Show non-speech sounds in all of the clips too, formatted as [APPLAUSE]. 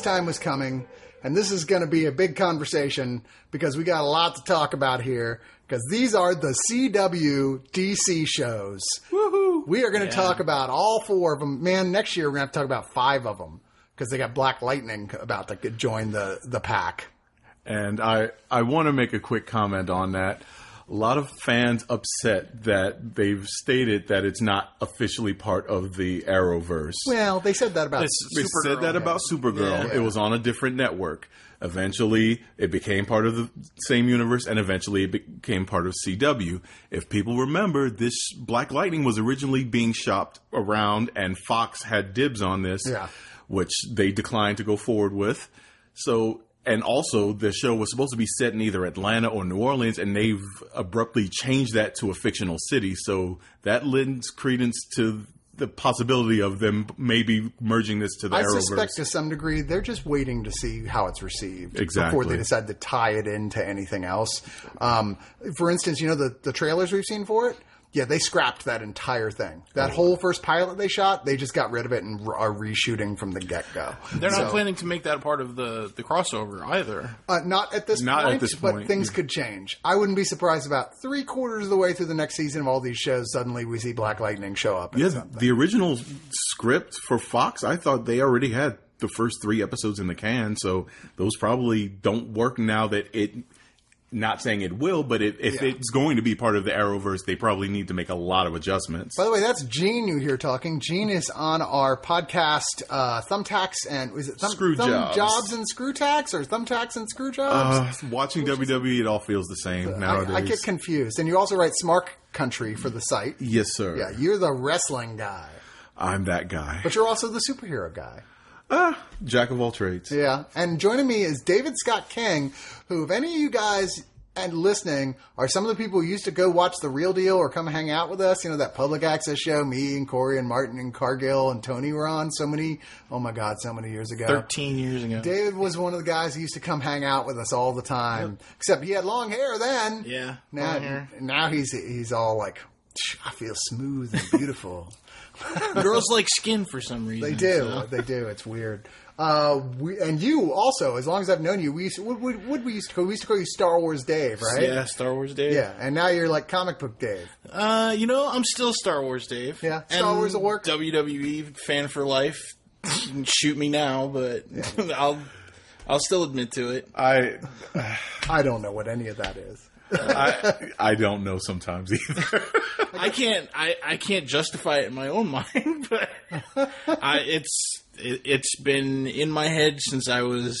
This time was coming, and this is going to be a big conversation because we got a lot to talk about here. Because these are the CW DC shows. Woohoo! We are going to talk about all four of them. Man, next year we're going to have to talk about five of them because they got Black Lightning about to join the the pack. And I, I want to make a quick comment on that. A lot of fans upset that they've stated that it's not officially part of the Arrowverse. Well, they said that about they Supergirl, said that about Supergirl. Yeah. It was on a different network. Eventually, it became part of the same universe, and eventually, it became part of CW. If people remember, this Black Lightning was originally being shopped around, and Fox had dibs on this, Yeah. which they declined to go forward with. So, and also, the show was supposed to be set in either Atlanta or New Orleans, and they've abruptly changed that to a fictional city. So that lends credence to the possibility of them maybe merging this to the I Arrowverse. suspect to some degree they're just waiting to see how it's received before they decide to tie it into anything else. Um, for instance, you know the the trailers we've seen for it. Yeah, they scrapped that entire thing. That whole first pilot they shot, they just got rid of it and r- are reshooting from the get go. They're not planning to make that a part of the, the crossover either. Uh, not at this Not at point, this but point. things could change. I wouldn't be surprised about three quarters of the way through the next season of all these shows. Suddenly, we see Black Lightning show up. in Yeah, something. the original script for Fox, I thought they already had the first three episodes in the can, so those probably don't work now that it. Not saying it will, but if, if Yeah. it's going to be part of the Arrowverse, they probably need to make a lot of adjustments. By the way, that's Gene you hear talking. Gene is on our podcast, uh, Thumbtacks and is it thumb, Screw thumb Jobs. and Screw Tacks or Thumbtacks and Screw Jobs? Uh, watching WWE, it all feels the same I, nowadays. I get confused. And you also write Smart Country for the site. yes, sir. Yeah, you're the wrestling guy, I'm that guy. but you're also the superhero guy. Ah, jack of all trades. Yeah. And joining me is David Scott King, who, if any of you guys and listening are some of the people who used to go watch the real deal or come hang out with us, you know, that public access show me and Corey and Martin and Cargill and Tony were on so many, oh my God, so many years ago. 13 years ago. David was one of the guys who used to come hang out with us all the time. Except he had long hair then. Yeah, Now, hair. now he's he's all like, I feel smooth and beautiful. [LAUGHS] Girls like skin for some reason. They do. so. They do. It's weird. Uh, we, and you also, as long as I've known you, we used to, what, what, what we used to call we used to call you Star Wars Dave, right? Yeah, Star Wars Dave. Yeah, and now you're like comic book Dave. Uh, you know, I'm still Star Wars Dave. Yeah, Star And Wars will work. WWE fan for life. [LAUGHS] Shoot me now, but [LAUGHS] I'll I'll still admit to it. I, [SIGHS] I don't know what any of that is. I, I don't know sometimes either. I can't I, I can't justify it in my own [LAUGHS] mind, but I, it's it, it's been in my head since I was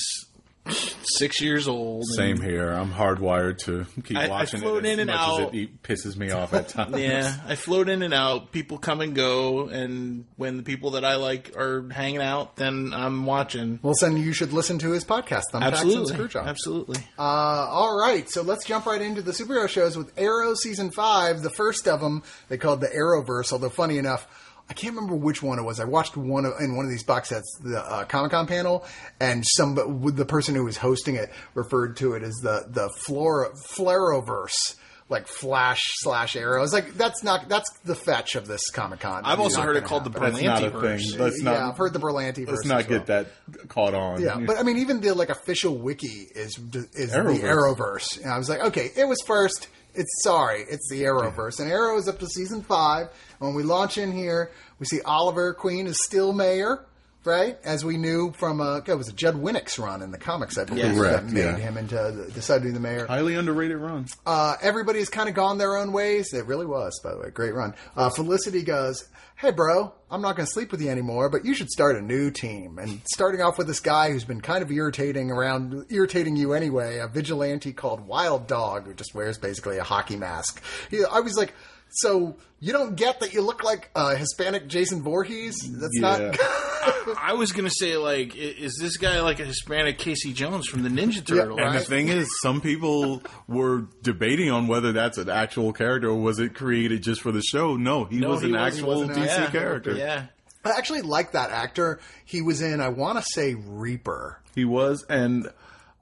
six years old. Same here. I'm hardwired to keep I- I watching float it as in and much out. as it pisses me off at times. [LAUGHS] Yeah, I float in and out. People come and go, and when the people that I like are hanging out, then I'm watching. Well, then you should listen to his podcast, Thumbtacks and Absolutely, Screwjob. absolutely. Uh, all right, so let's jump right into the superhero shows with Arrow season five. The first of them they called the Arrowverse. Although funny enough, I can't remember which one it was. I watched one of, in one of these box sets, the uh, Comic Con panel, and some with the person who was hosting it referred to it as the the Flora Flarrowverse. Like Flash slash Arrow. It's like that's not that's the fetch of this Comic Con. I've also heard it called the That's not a Berlanti thing. Let's not. yeah, I've heard the Berlanti. let's not get that caught on. yeah, but I mean, even the like official wiki is is Arrowverse. the Arrowverse. And I was like, okay, it was first. It's sorry, it's the Arrowverse, and Arrow is up to season five. When we launch in here, we see Oliver Queen is still mayor, right? As we knew from uh, it was a Judd Winick's run in the comics, I believe, Yes. that Correct, made yeah. him into the, decided to be the mayor. highly underrated run. Uh, everybody's kind of gone their own ways. It really was, by the way, great run. Uh, Felicity goes, "Hey, bro, I'm not going to sleep with you anymore, but you should start a new team." And starting off with this guy who's been kind of irritating around, irritating you anyway, a vigilante called Wild Dog who just wears basically a hockey mask. I was like. So you don't get that you look like a Hispanic Jason Voorhees. That's Yeah. not. [LAUGHS] I was gonna say like, is this guy like a Hispanic Casey Jones from the Ninja Turtle? And the thing is, some people were debating on whether that's an actual character or was it created just for the show. No, he No, was he an was- actual DC yeah, character. Yeah. I actually like that actor. He was in. I want to say Reaper. He was, and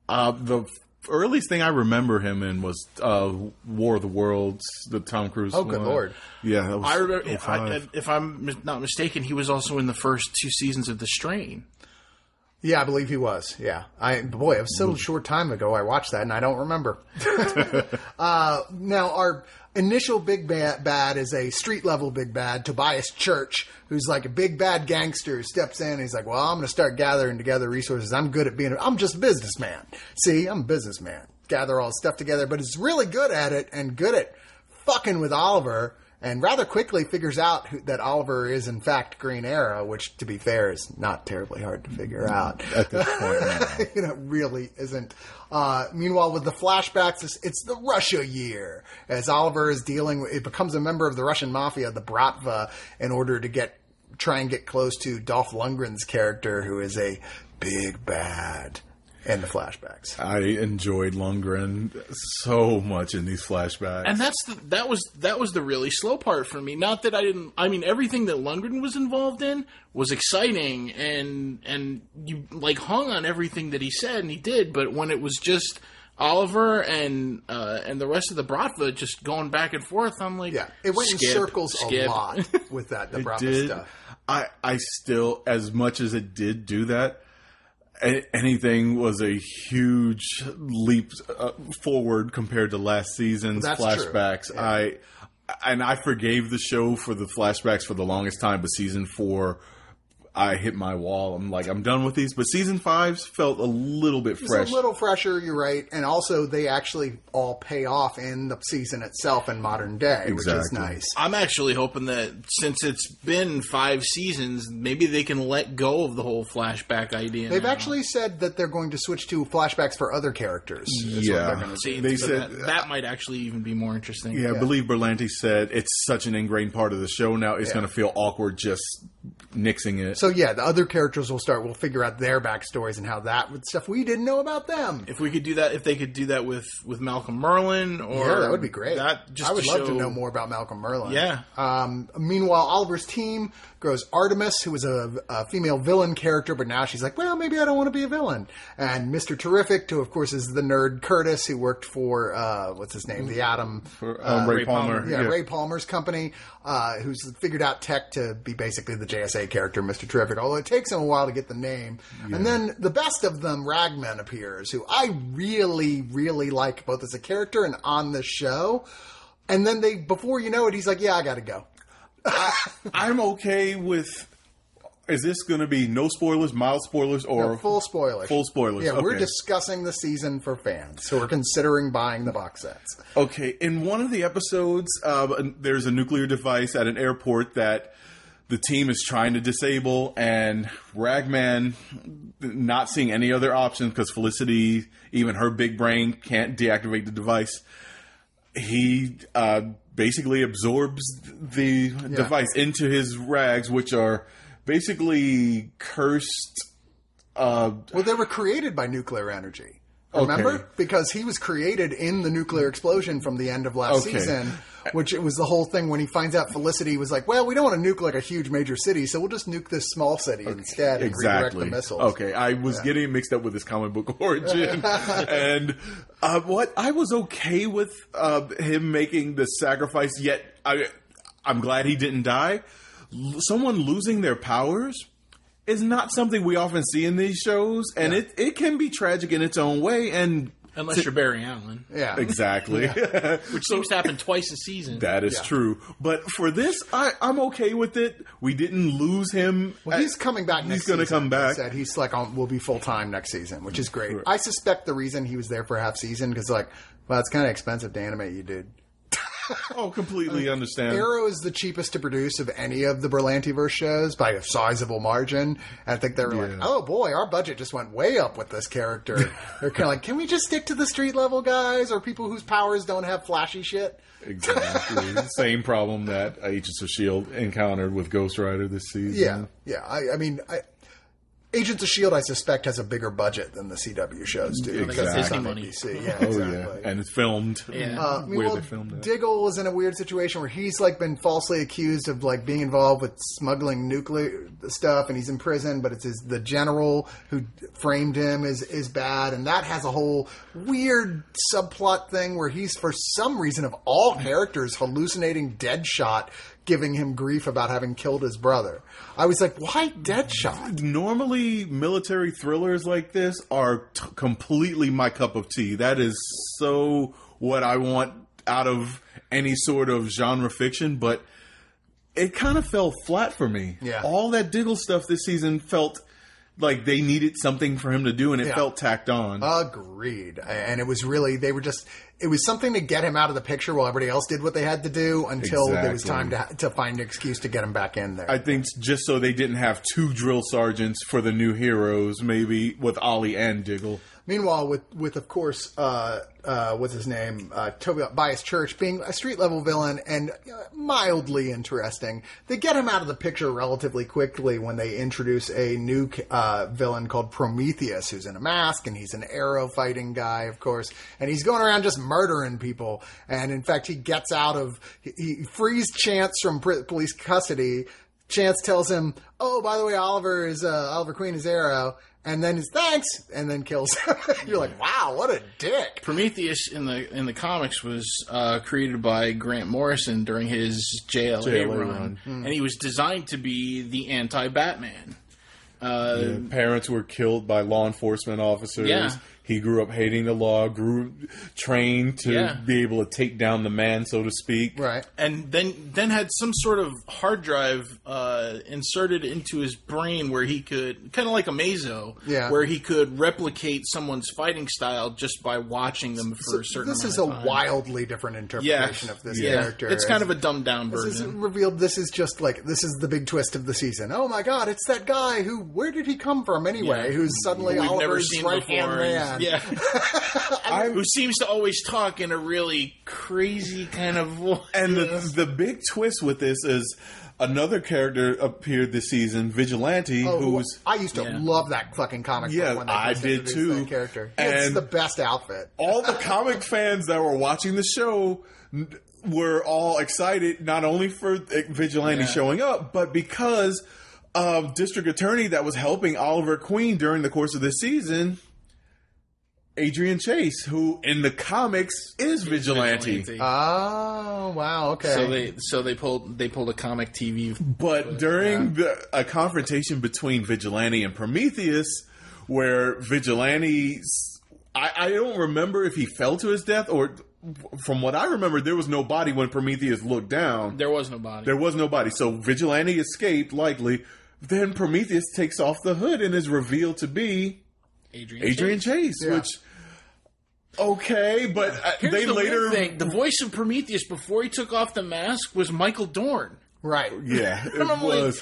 uh, the earliest thing I remember him in was uh, War of the Worlds, the Tom Cruise. Oh, good one. lord. Yeah, that was I remember, if, I, if I'm not mistaken, he was also in the first two seasons of The Strain. Yeah, I believe he was. Yeah, I boy, it was so short time ago. I watched that and I don't remember. [LAUGHS] uh, now, our initial big bad, bad is a street level big bad, Tobias Church, who's like a big bad gangster who steps in. And he's like, "Well, I'm going to start gathering together resources. I'm good at being. I'm just a businessman. See, I'm a businessman. Gather all stuff together, but he's really good at it and good at fucking with Oliver." And rather quickly figures out who, that Oliver is in fact Green Arrow, which, to be fair, is not terribly hard to figure out. at this point. [LAUGHS] you know, really isn't. Uh, meanwhile, with the flashbacks, it's, it's the Russia year as Oliver is dealing. It becomes a member of the Russian mafia, the Bratva, in order to get try and get close to Dolph Lundgren's character, who is a big bad in the flashbacks. I enjoyed Lundgren so much in these flashbacks. And that's the, that was that was the really slow part for me. Not that I didn't. I mean, everything that Lundgren was involved in was exciting, and and you like hung on everything that he said, and he did. But when it was just Oliver and uh, and the rest of the Bratva just going back and forth, I'm like, Yeah, it went in circles skip. a lot [LAUGHS] with that the Bratva did. stuff. I I still, as much as it did do that, a- anything was a huge leap uh, forward compared to last season's That's flashbacks. I and I forgave the show for the flashbacks for the longest time, but season four. I hit my wall. I'm like, I'm done with these. But season five's felt a little bit It's fresh. a little fresher, you're right, and also they actually all pay off in the season itself in modern day, which is nice. I'm actually hoping that since it's been five seasons, maybe they can let go of the whole flashback idea. They've now. actually said that they're going to switch to flashbacks for other characters. is what Yeah. they're gonna. See, They so said- that, that might actually even be more interesting. Yeah, I believe Berlanti said it's such an ingrained part of the show now. It's Yeah. going to feel awkward just nixing it. So yeah, the other characters will start. We'll figure out their backstories and how that with stuff we didn't know about them. If we could do that, if they could do that with with Malcolm Merlyn, or yeah, that would be great. That just I would to love to know more about Malcolm Merlyn. Yeah. Um, meanwhile, Oliver's team grows Artemis, who was a, a female villain character, but now she's like, well, maybe I don't want to be a villain. And Mr. Terrific, who of course is the nerd Curtis, who worked for uh, what's his name, the Atom. For, um, Ray, Ray Palmer. Palmer. Yeah, Ray Palmer's company, uh, who's figured out tech to be basically the JSA character, Mr. Terrific, although it takes him a while to get the name. And then the best of them, Ragman, appears, who I really, really like both as a character and on the show. And then they, before you know it, he's like, yeah, I gotta go. I'm okay with. Is this going to be no spoilers, mild spoilers, or No, full spoilers. Full spoilers. Yeah, we're okay. discussing the season for fans who are considering buying the box sets. Okay, in one of the episodes, uh, there's a nuclear device at an airport that the team is trying to disable, and Ragman, not seeing any other option because Felicity, even her big brain, can't deactivate the device. He uh, basically absorbs the device into his rags, which are basically cursed. Uh, Well, they were created by nuclear energy. Remember? Okay. Because he was created in the nuclear explosion from the end of last Okay. season, which it was the whole thing when he finds out Felicity was like, well, we don't want to nuke like a huge major city, so we'll just nuke this small city instead and redirect the missiles. Okay, I was getting mixed up with his comic book [LAUGHS] origin, [LAUGHS] and uh, what I was okay with uh, him making the sacrifice. Yet I, I'm glad he didn't die. L- someone losing their powers is not something we often see in these shows, and it it can be tragic in its own way. And unless you're Barry Allen, Yeah. [LAUGHS] exactly, [LAUGHS] which seems to happen twice a season. that is Yeah. true. But for this, I, I'm okay with it. We didn't lose him. Well, he's coming back He's gonna come they back. Said he's like on, will be full time next season, which is great. I suspect the reason he was there for half season because like, well, it's kind of expensive to animate you, dude. Oh, completely understand. Arrow is the cheapest to produce of any of the Berlantiverse shows by a sizable margin. I think they were like, oh boy, our budget just went way up with this character. [LAUGHS] They're kind of like, can we just stick to the street level guys or people whose powers don't have flashy shit? Exactly. [LAUGHS] Same problem that Agents of S.H.I.E.L.D. Encountered with Ghost Rider this season. Yeah, yeah. I, I mean, I, Agents of Shield, I suspect, has a bigger budget than the CW shows do because it's Disney on money. ABC. Yeah, Oh, exactly. yeah. And it's filmed Yeah. Uh, where meanwhile, they filmed it. Diggle was in a weird situation where he's like been falsely accused of like being involved with smuggling nuclear stuff, and he's in prison. But it's his the general who framed him is is bad, and that has a whole weird subplot thing where he's for some reason of all characters hallucinating Deadshot, giving him grief about having killed his brother. I was like, why Deadshot? Normally, military thrillers like this are t- completely my cup of tea. That is so what I want out of any sort of genre fiction, but it kind of fell flat for me. Yeah. All that Diggle stuff this season felt like they needed something for him to do, and it Yeah. felt tacked on. Agreed. And it was really, they were just, it was something to get him out of the picture while everybody else did what they had to do until there was time to, to find an excuse to get him back in there. I think just so they didn't have two drill sergeants for the new heroes, maybe with Ollie and Diggle. Meanwhile, with, with of course, uh, uh, what's his name? Uh, Toby Bias Church being a street level villain and uh, mildly interesting, they get him out of the picture relatively quickly when they introduce a new uh, villain called Prometheus, who's in a mask and he's an arrow fighting guy, of course, and he's going around just murdering people. And in fact, he gets out of, he, he frees Chance from police custody. Chance tells him, "Oh, by the way, Oliver is uh, Oliver Queen is Arrow," and then he's thanks, and then kills him. [LAUGHS] You're like, "Wow, what a dick!" Prometheus in the in the comics was uh, created by Grant Morrison during his JLA, JLA run, run. and he was designed to be the anti-Batman. Uh, Parents were killed by law enforcement officers. Yeah. He grew up hating the law, grew trained to Yeah. be able to take down the man, so to speak. Right? and then then had some sort of hard drive uh, inserted into his brain where he could kind of like Amazo, Yeah. where he could replicate someone's fighting style just by watching them for a certain. This amount is a time. wildly different yeah, interpretation of this yeah. character. It's kind of a dumbed down This is version. revealed. This is just like this is the big twist of the season. Oh my god, it's that guy who. Where did he come from anyway? Yeah. Who's suddenly We've never Oliver's seen right hand man? Yeah, [LAUGHS] who seems to always talk in a really crazy kind of voice. And the, the big twist with this is another character appeared this season, Vigilante, Oh, who- who's I used to Yeah. love that fucking comic book Yeah, when they I first did too. That character, it's the best outfit. all the comic fans that were watching the show were all excited not only for uh, Vigilante Yeah. showing up, but because of District Attorney that was helping Oliver Queen during the course of this season, Adrian Chase, who in the comics is Vigilante. Vigilante. Oh wow, okay. so they so they pulled they pulled a comic TV. But during the, a confrontation between Vigilante and Prometheus, where Vigilante, I, I don't remember if he fell to his death or, from what I remember, there was no body when Prometheus looked down. There was nobody. There was nobody, so Vigilante escaped likely. Then Prometheus takes off the hood and is revealed to be Adrian. Adrian Chase, Yeah. which. Okay, but uh, Here's they the later, weird thing: the voice of Prometheus before he took off the mask was Michael Dorn. right. yeah, [LAUGHS] it I'm like,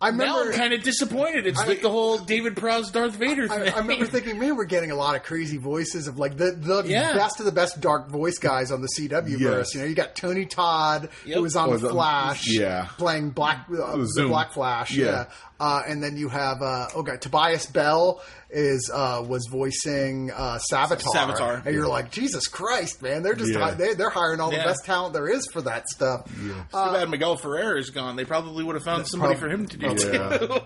was. I Now remember. I'm kind of disappointed. It's like the whole David Prowse Darth Vader thing. I, I remember [LAUGHS] thinking, man, we're getting a lot of crazy voices of like the the Yeah. best of the best dark voice guys on the CW verse. You know, you got Tony Todd Yep. who was on Or the the- Flash, yeah. playing Black uh, the Black Flash, yeah. Yeah. Uh, and then you have uh, oh god, Tobin Bell is uh, was voicing uh, Savitar. Savitar. and you're like, Jesus Christ, man, they're just Yeah. they, they're hiring all Yeah. the best talent there is for that stuff. yeah Too bad Miguel Ferrer is gone. They probably would have found somebody for him to do Yeah. too.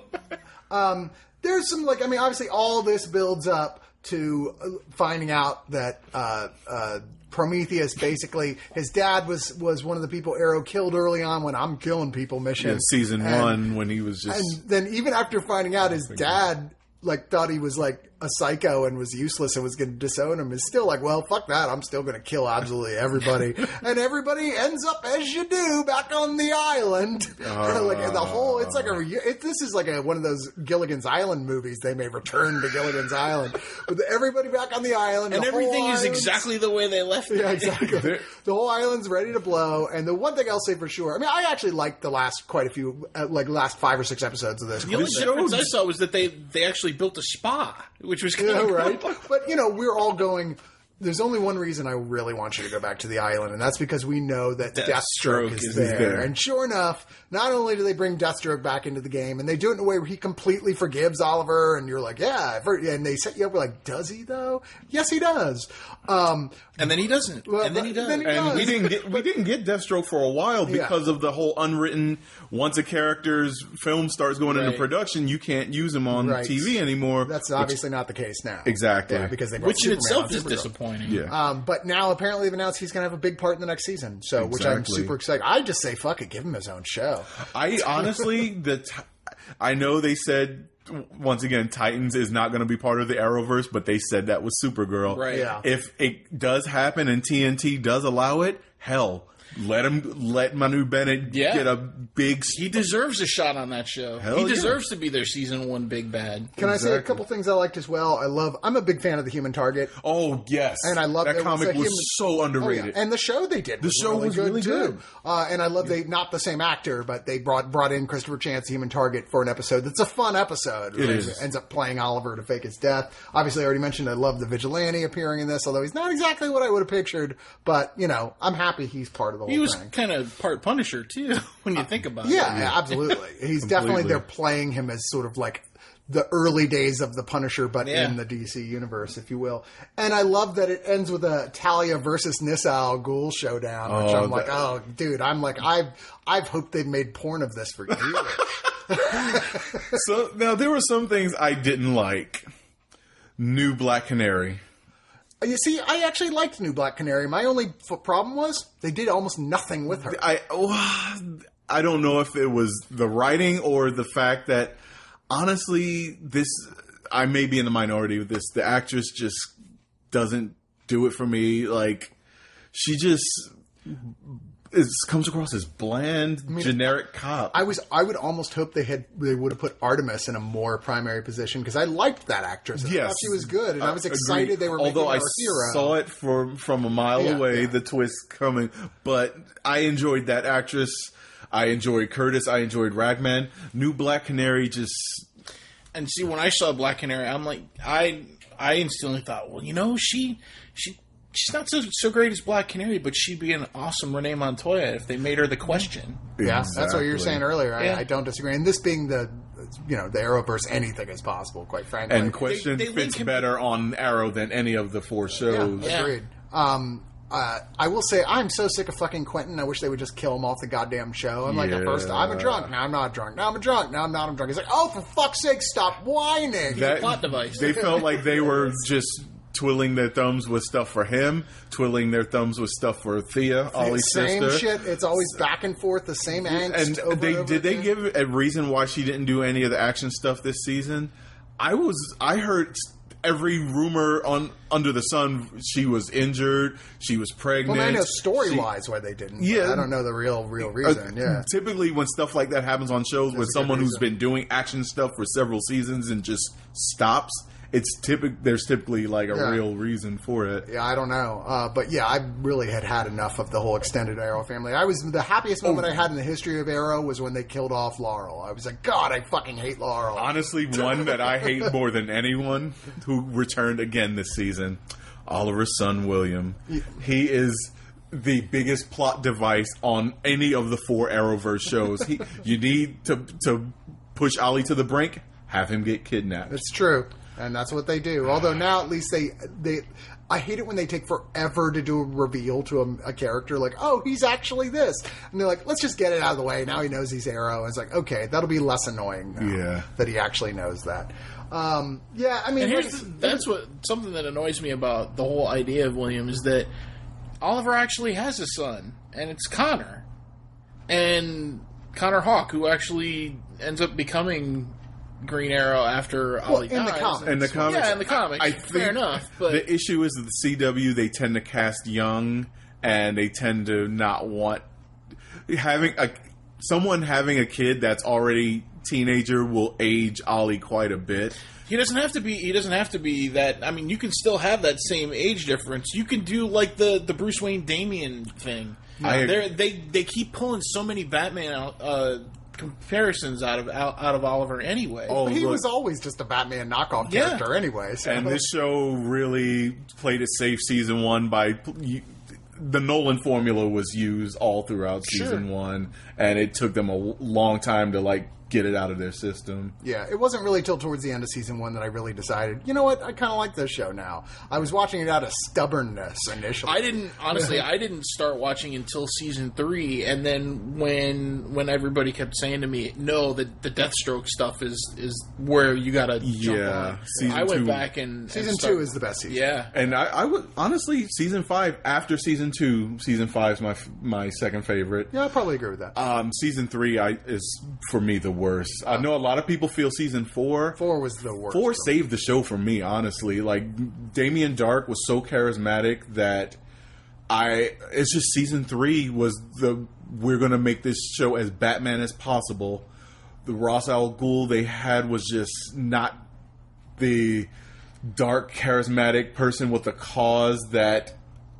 [LAUGHS] there's some like I mean, obviously all this builds up to uh, finding out that uh, uh, Prometheus basically his dad was was one of the people Arrow killed early on when I'm killing people mission in season And- one when he was just and then even after finding out his dad like thought he was like a psycho and was useless and was going to disown him is still like, well, fuck that. I'm still going to kill absolutely everybody. [LAUGHS] and everybody ends up as you do back on the island. [LAUGHS] like the whole, it's like a, it, this is like a, one of those Gilligan's Island movies. They may return to Gilligan's Island with everybody back on the island. and the everything is exactly the way they left it. yeah, exactly. [LAUGHS] the whole island's ready to blow, and the one thing I'll say for sure, I mean, I actually liked the last quite a few, uh, like last five or six episodes of this. The only difference I saw was that they they actually built a spa, which was Yeah, right. [LAUGHS] But you know, we're all going. There's only one reason I really want you to go back to the island, and that's because we know that Deathstroke, Deathstroke is, is there. And sure enough, not only do they bring Deathstroke back into the game, and they do it in a way where he completely forgives Oliver, and you're like, yeah, I've heard- and they set you up. We're like, does he though? Yes, he does. Um, And then he doesn't. Well, and then he does. then he and does. we didn't get we didn't get Deathstroke for a while Yeah. because of the whole unwritten. Once a character's film starts going into production, you can't use him on Right. TV anymore. that's which- obviously not the case now. Exactly. Yeah, because they brought which in Superman itself is disappointing. yeah. Um, but now apparently they've announced he's going to have a big part in the next season. So, which I'm super excited. I just say fuck it, give him his own show. I honestly, the t- I know they said once again Titans is not going to be part of the Arrowverse, but they said that was Supergirl. Right. Yeah. If it does happen and TNT does allow it, hell, let him let Manu Bennett Yeah. get a big. He deserves a shot on that show. Hell he yeah. deserves to be their season one big bad. Can I say a couple things I liked as well? I love. I'm a big fan of the Human Target. Oh yes, And I love that it comic a was, human- so Oh, yeah. underrated. And the show they did. Was show really was good really too. good. Uh, and I love they not the same actor, but they brought brought in Christopher Chance, Human Target, for an episode. That's a fun episode. It He is. Ends up playing Oliver to fake his death. Obviously, I already mentioned I love the vigilante appearing in this, although he's not exactly what I would have pictured. But you know, I'm happy he's part of the whole He was thing. kind of part Punisher too, [LAUGHS] when you think about it. Yeah, yeah, absolutely. He's definitely Completely. they're playing him as sort of like the early days of the Punisher, but Yeah. in the DC universe, if you will. And I love that it ends with a Talia versus Nyssa Al Ghul showdown, which Oh, I'm like, oh, dude, I'm like, I've I've hoped they've made porn of this for years. [LAUGHS] [LAUGHS] so now there were some things I didn't like. New Black Canary. You see, I actually liked New Black Canary. My only f- problem was they did almost nothing with her. I oh, I don't know if it was the writing or the fact that honestly this I may be in the minority with this. The actress just doesn't do it for me. Like she just is, comes across as bland, generic cop. I was I would almost hope they had they would have put Artemis in a more primary position because I liked that actress. I Yes. thought she was good, and I was uh, Agreed. excited they were making Although her I a hero. saw it from from a mile Yeah, away, yeah. the twist coming. But I enjoyed that actress. I enjoyed Curtis. I enjoyed Ragman. New Black Canary just And see, when I saw Black Canary, I'm like, I I instantly thought, well, you know, she she she's not so so great as Black Canary, but she'd be an awesome Renee Montoya if they made her the question. Yeah, that's what you were saying earlier. I, Yeah. I don't disagree. And this being the, you know, the Arrowverse, anything is possible. Quite frankly. And Question they link fits him- better on Arrow than any of the four shows. Yeah. agreed. Um, uh, I will say I'm so sick of fucking Quentin. I wish they would just kill him off the goddamn show. I'm like, at first I'm a drunk, now I'm not drunk, now I'm a drunk, now I'm not a drunk. He's like, oh, for fuck's sake, stop whining. That- plot device. They felt like they were [LAUGHS] just twiddling their thumbs with stuff for him, twiddling their thumbs with stuff for Thea, Ollie's same sister. shit. It's always back and forth, the same angst. And over they and did they give a reason why she didn't do any of the action stuff this season? I was I heard every rumor on under the sun she was injured, she was pregnant. Well, I know story wise why they didn't. Yeah. I don't know the real real Uh, reason. yeah, Typically, when stuff like that happens on shows with someone who's been doing action stuff for several seasons and just stops, it's typical. There's typically like a Yeah. real reason for it. Yeah, I don't know, uh, but yeah, I really had had enough of the whole extended Arrow family. I was the happiest moment I had in the history of Arrow was when they killed off Laurel. I was like, God, I fucking hate Laurel. Honestly, one that I hate more than anyone who returned again this season, Oliver's son William. He is the biggest plot device on any of the four Arrowverse shows. He, you need to to push Ollie to the brink, have him get kidnapped. That's true, and that's what they do. Although now at least they they. I hate it when they take forever to do a reveal to a, a character, like, oh, he's actually this. And they're like, let's just get it out of the way. Now he knows he's Arrow. And it's like, okay, that'll be less annoying now Yeah. that he actually knows that. Um, yeah, I mean, And here's the, that's what something that annoys me about the whole idea of William is that Oliver actually has a son, and it's Connor, and Connor Hawke, who actually ends up becoming Green Arrow after Well, Ollie in the dies. comics. In the comics, yeah, in the comics, I fair think enough. But the issue is that the CW they tend to cast young, and they tend to not want having a someone having a kid that's already teenager will age Ollie quite a bit. He doesn't have to be. He doesn't have to be that. I mean, you can still have that same age difference. You can do like the the Bruce Wayne Damian thing. I- They're, they they keep pulling so many Batman out, uh, comparisons out of out, out of Oliver anyway. Oh, he look. was always just a Batman knockoff Yeah. character anyway. So. And this show really played it safe season one by you- the Nolan formula was used all throughout Sure. season one, and it took them a long time to like get it out of their system. Yeah, it wasn't really till towards the end of season one that I really decided, you know what, I kind of like this show now. I was watching it out of stubbornness initially. I didn't honestly. [LAUGHS] I didn't start watching until season three, and then when when everybody kept saying to me, "No, the the Deathstroke stuff is is where you got to jump Yeah, on." season I went two- back and Season and start- two is the best season. yeah. And I, I would honestly, season five after season two, season five is my my second favorite. Yeah, I probably agree with that. Um, season three I, is for me the worst. I know a lot of people feel season four. Four was the worst. Four saved the show for me, honestly. Like Damien Darhk was so charismatic that I. It's just season three was the we're gonna make this show as Batman as possible. The Ra's Al Ghul they had was just not the dark, charismatic person with a cause that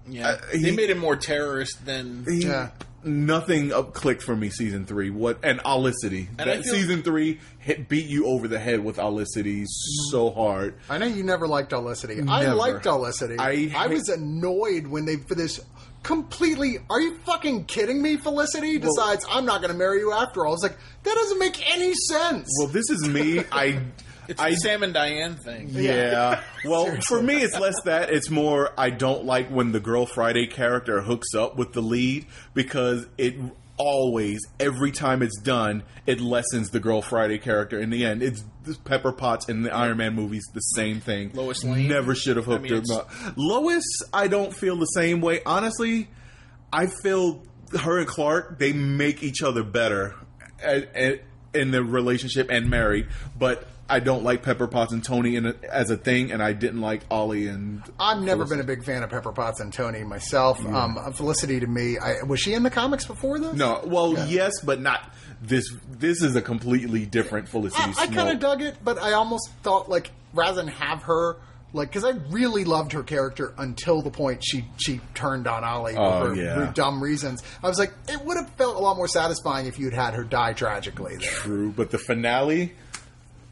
Yeah, Uh, they made him more terrorist than. he- Yeah. Nothing up clicked for me season three. What and Olicity. And that feel- season three hit beat you over the head with Olicity so mm. hard. I know you never liked Olicity. I liked Olicity. I I, was annoyed when they for this completely. Are you fucking kidding me? Felicity decides I'm not going to marry you after all. I was like, that doesn't make any sense. Well, this is me. I It's I the Sam and Diane thing. Yeah. [LAUGHS] Well, for me, it's less that. It's more I don't like when the Girl Friday character hooks up with the lead because it always, every time it's done, it lessens the Girl Friday character in the end. It's the Pepper Potts in the Iron Man movies, the same thing. Lois Lane? Never should have hooked I mean, her up. Lois, I don't feel the same way. Honestly, I feel her and Clark, they make each other better at, at, in the relationship and married, but I don't like Pepper Potts and Tony in a, as a thing, and I didn't like Ollie and. I've never been a big fan of Pepper Potts and Tony myself. Um, Felicity to me, I, was she in the comics before this? No, well, yes, but not this. This is a completely different Felicity I, I kind of dug it, but I almost thought like rather than have her like because I really loved her character until the point she she turned on Ollie Oh, for, yeah. for dumb reasons. I was like, it would have felt a lot more satisfying if you'd had her die tragically. There. True, but the finale,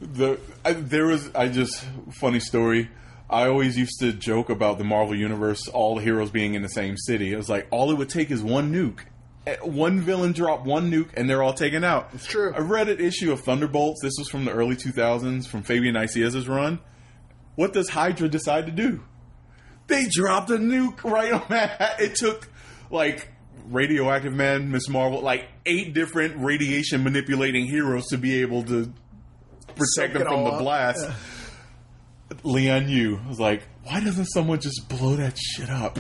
the I, there was I just funny story. I always used to joke about the Marvel universe, all the heroes being in the same city. It was like all it would take is one nuke. Eh, One villain drop one nuke and they're all taken out. It's true. I read an issue of Thunderbolts. This was from the early 2000s, from Fabian Nicieza's run. What does Hydra decide to do? They dropped a nuke right on that. [LAUGHS] It took like Radioactive Man, Miss Marvel, like eight different radiation manipulating heroes to be able to protect them from the up. blast. Lian Yu was like, why doesn't someone just blow that shit up?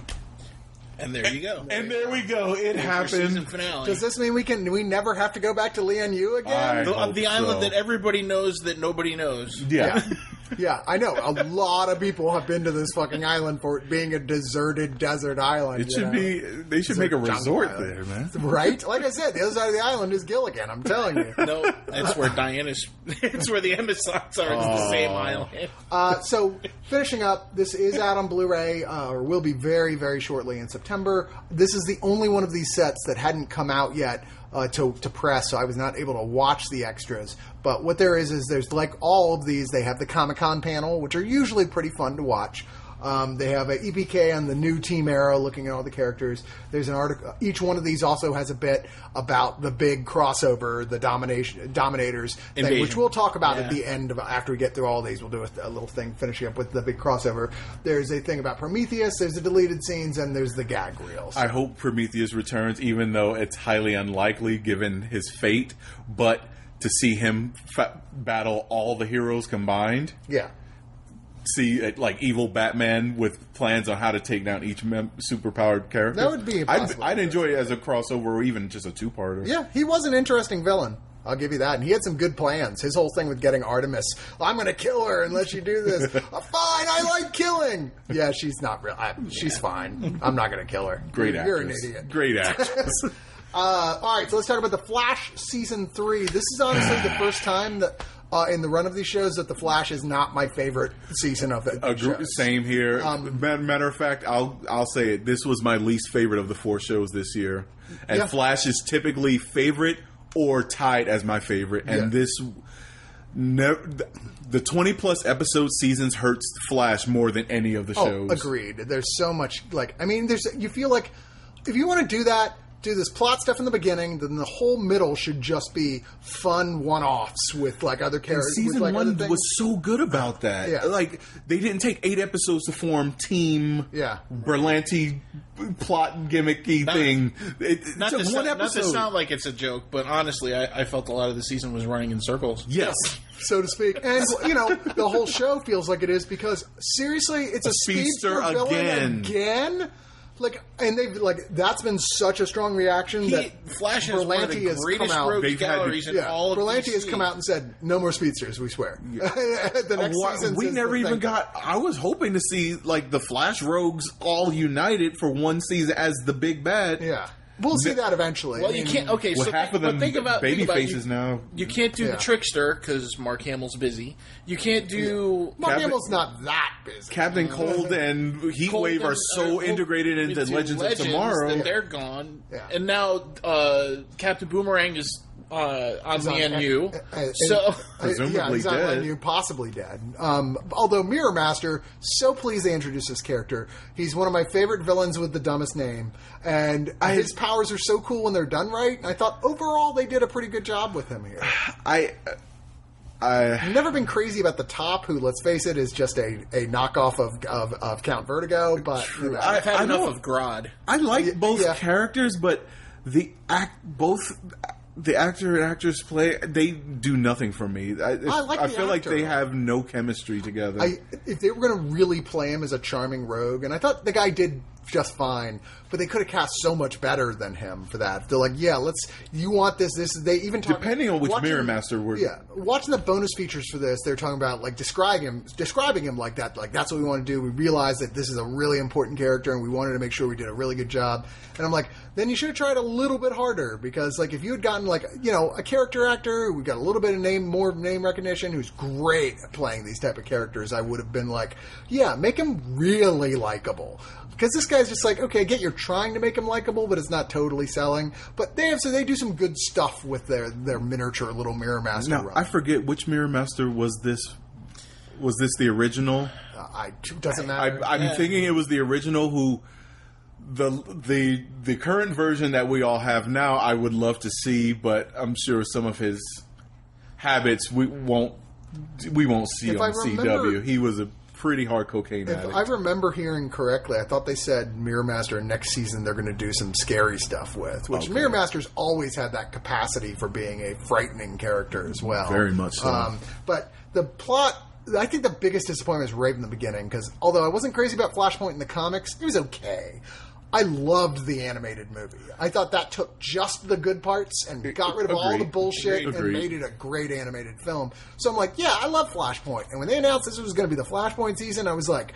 And there you go. And there we go. It Your season happened. Does this mean we can we never have to go back to Lian Yu again? I the, hope the island that everybody knows that nobody knows. Yeah. [LAUGHS] Yeah. yeah, I know. A lot of people have been to this fucking island for it being a deserted desert island. It should know? be. They should It's make a resort island. there, man. right. Like I said, the other side of the island is Gilligan. I'm telling you. No, that's where Diana's. [LAUGHS] It's where the Emissaries are. It's the same island. Uh, so finishing up, this is out on Blu-ray, uh, or will be very, very shortly in September. This is the only one of these sets that hadn't come out yet uh, to to press, so I was not able to watch the extras. But what there is is there's like all of these. They have the Comic Con panel, which are usually pretty fun to watch. Um, they have an EPK on the new Team Arrow, looking at all the characters. There's an article. Each one of these also has a bit about the big crossover, the domination dominators, thing, which we'll talk about at the end of after we get through all these. We'll do a, a little thing finishing up with the big crossover. There's a thing about Prometheus. There's the deleted scenes, and there's the gag reels. I hope Prometheus returns, even though it's highly unlikely given his fate. But to see him fa- battle all the heroes combined, yeah. See uh, like evil Batman with plans on how to take down each mem- superpowered character. That would be I'd, I'd enjoy it as a crossover or even just a two-parter. Yeah, he was an interesting villain. I'll give you that. And he had some good plans. His whole thing with getting Artemis, I'm going to kill her unless you do this. [LAUGHS] "Uh, fine, I like killing. Yeah, she's not real. I, she's fine. I'm not going to kill her. Great You're actress. an idiot. Great [LAUGHS] actress. Uh, all right, so let's talk about the Flash season three. This is honestly the first time that uh, in the run of these shows that the Flash is not my favorite season of the shows. same here. Um, Matter of fact, I'll I'll say it. This was my least favorite of the four shows this year, and Yeah. Flash is typically favorite or tied as my favorite. And Yeah. this, never, the twenty plus episode seasons hurts Flash more than any of the Oh, shows. agreed. There's so much like I mean, there's you feel like if you want to do that, do this plot stuff in the beginning, then the whole middle should just be fun one-offs with like other And characters. season with, like, one things. was so good about that. Yeah. Like they didn't take eight episodes to form Team Yeah. Berlanti plot gimmicky thing. It, it Not took to, one sa- not episode. to sound like it's a joke, but honestly, I, I felt a lot of the season was running in circles. yes. [LAUGHS] so to speak. And you know, the whole show feels like it is because seriously, it's a, speedster speedster, villain again. again. Like, and they've like that's been such a strong reaction He, that Flash is one of Berlanti the has greatest come out. rogues They've had to- galleries in yeah, all of Berlanti has come out and said, "No more speedsters, we swear." [LAUGHS] the next Why- season, we never even thing. got. I was hoping to see like the Flash Rogues all united for one season as the big bad. Yeah, we'll see that eventually. Well, I you can't. Okay, Well, so half think, of them think about baby think about faces you, now. You can't do Yeah. the trickster because Mark Hamill's busy. You can't do. Mark Captain- Hamill's not that busy. Captain Cold and Heatwave Cold are so uh, integrated into Legends, of Tomorrow. that they're gone, Yeah. and now uh, Captain Boomerang is uh, on the on- NU. uh, uh, so uh, [LAUGHS] Presumably yeah, he's on dead. Menu, possibly dead. Um, although Mirror Master, so pleased they introduced this character. He's one of my favorite villains with the dumbest name, and his powers are so cool when they're done right. And I thought overall they did a pretty good job with him here. [SIGHS] I, I, I've never been crazy about the top, who let's face it is just a, a knockoff of, of, of Count Vertigo. But you know, I- I've had I enough don't- of Grodd. I like both yeah. characters, but the act both. The actor and actress play they do nothing for me. I, I like the feel like they have no chemistry together. I, if they were going to really play him as a charming rogue, and I thought the guy did just fine, but they could have cast so much better than him for that. They're like, yeah, let's. You want this? This. They even talk, Depending on which watching- Mirror Master we're- Yeah, watching the bonus features for this, they're talking about like describing him, describing him like that. Like that's what we want to do. We realize that this is a really important character, and we wanted to make sure we did a really good job. And I'm like, then you should have tried a little bit harder because like if you had gotten like you know a character actor we got a little bit of name, more name recognition, who's great at playing these type of characters, I would have been like, yeah, make him really likable. Because this guy's just like, okay, I get you're trying to make him likable, but it's not totally selling. But they have so they do some good stuff with their their miniature little Mirror Master now run. I forget which Mirror Master was this. Was this the original? Uh, I doesn't I, matter. I'm Yeah. thinking it was the original who. The the the current version that we all have now, I would love to see, but I'm sure some of his habits we won't we won't see If on I remember- CW. He was a pretty hard cocaine if addict. I remember hearing correctly, I thought they said Mirror Master next season they're going to do some scary stuff with, which Okay. Mirror Master's always had that capacity for being a frightening character as well. Very much so. Um, but the plot, I think the biggest disappointment is right in the beginning because although I wasn't crazy about Flashpoint in the comics, it was okay. I loved the animated movie. I thought that took just the good parts and got rid of all the bullshit Agreed. and made it a great animated film. So I'm like, yeah, I love Flashpoint. And when they announced this was going to be the Flashpoint season, I was like,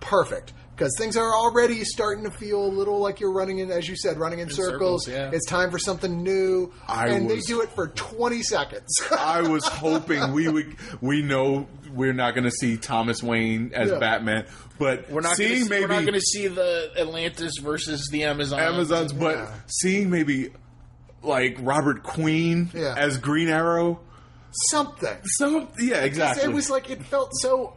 perfect. Because things are already starting to feel a little like you're running in, as you said, running in, circles. circles, yeah. It's time for something new. I and was- they do it for 20 seconds. [LAUGHS] I was hoping we would. We know we're not going to see Thomas Wayne as Yeah. Batman, but We're not seeing gonna, maybe we're not going to see the Atlantis versus the Amazon. Amazons, but Yeah. seeing maybe like Robert Queen Yeah. as Green Arrow. something. So yeah, exactly. It was like it felt so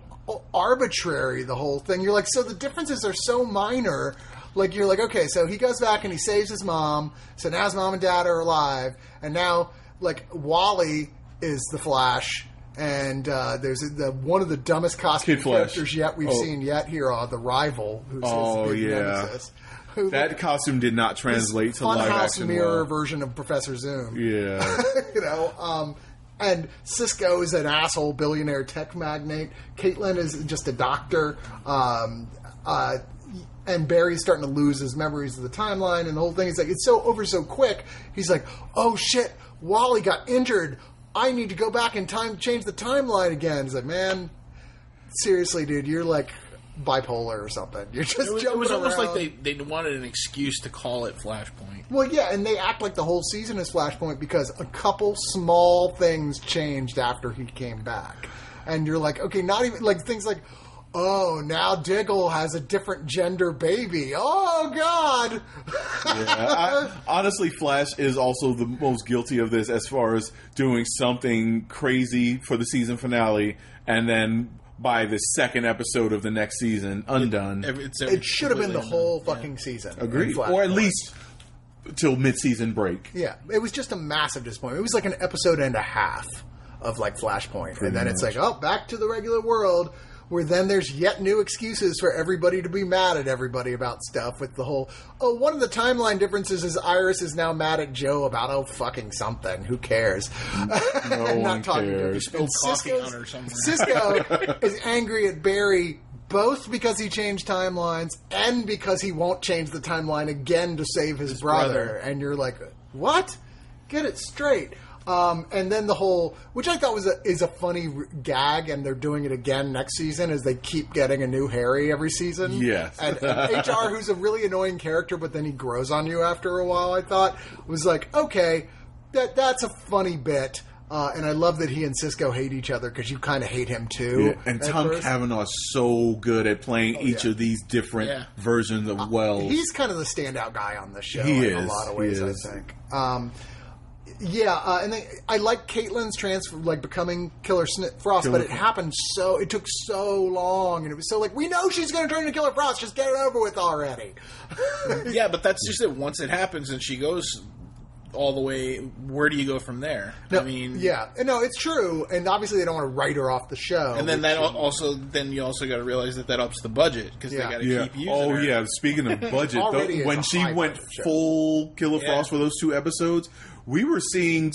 arbitrary. The whole thing. You're like, so the differences are so minor. Like you're like, okay, so he goes back and he saves his mom. So now his mom and dad are alive, and now like Wally is the Flash. And uh, there's the one of the dumbest costume Kid Flash. characters yet we've Oh. seen yet here, uh, the rival, who's Oh, his yeah. nemesis. Who that costume did not translate to live action. mirror well. version of Professor Zoom. Yeah, [LAUGHS] you know, um, and Cisco is an asshole billionaire tech magnate. Caitlin is just a doctor. Um, uh, and Barry's starting to lose his memories of the timeline and the whole thing. It's like it's so over so quick. He's like, "Oh shit, Wally got injured. I need to go back in time, change the timeline again. He's like, man, seriously, dude, you're like bipolar or something. [LAUGHS] You're just It was, it was almost like they, they wanted an excuse to call it Flashpoint. Well, yeah, and they act like the whole season is Flashpoint because a couple small things changed after he came back. And you're like, okay, not even like things like, oh, now Diggle has a different gender baby. Oh, God. I, [LAUGHS] honestly, Flash is also the most guilty of this as far as doing something crazy for the season finale, and then by the second episode of the next season, undone. Every- It's it should have been the whole undone. fucking season. Agreed, in or at least till mid-season break. Yeah, it was just a massive disappointment. It was like an episode and a half of like Flashpoint, and then it's like, oh, back to the regular world. Where then there's yet new excuses for everybody to be mad at everybody about stuff with the whole. Oh, one of the timeline differences is Iris is now mad at Joe about oh fucking something. Who cares? Mm, [LAUGHS] no one cares. And coffee Cisco's- on her somewhere. Cisco [LAUGHS] is angry at Barry both because he changed timelines and because he won't change the timeline again to save his, brother. brother. And you're like, what? Get it straight. Um, and then the whole, which I thought was a, is a funny r- gag, and they're doing it again next season, is they keep getting a new Harry every season. Yes. and, and [LAUGHS] HR, who's a really annoying character, but then he grows on you after a while. I thought was like, okay, that that's a funny bit. Uh, and I love that he and Cisco hate each other because you kind of hate him too. Yeah, and Tom first. Is so good at playing each yeah. of these different Yeah. versions of Wells. He's kind of the standout guy on the show He in a lot of ways, I think. Um, yeah, uh, and then I like Caitlin's transfer, like becoming Killer Sn- Frost, Killer but it happened so it took so long, and it was so like we know she's going to turn into Killer Frost. Just get it over with already. [LAUGHS] Yeah, but that's just it. Once it happens and she goes all the way, where do you go from there? No, I mean, yeah, and no, it's true, and obviously they don't want to write her off the show. And then that al- also, then you also got to realize that that ups the budget because Yeah. they got to yeah. keep using Oh her. yeah. Speaking of [LAUGHS] budget, though, when she went full Killer Yeah. Frost for those two episodes, we were seeing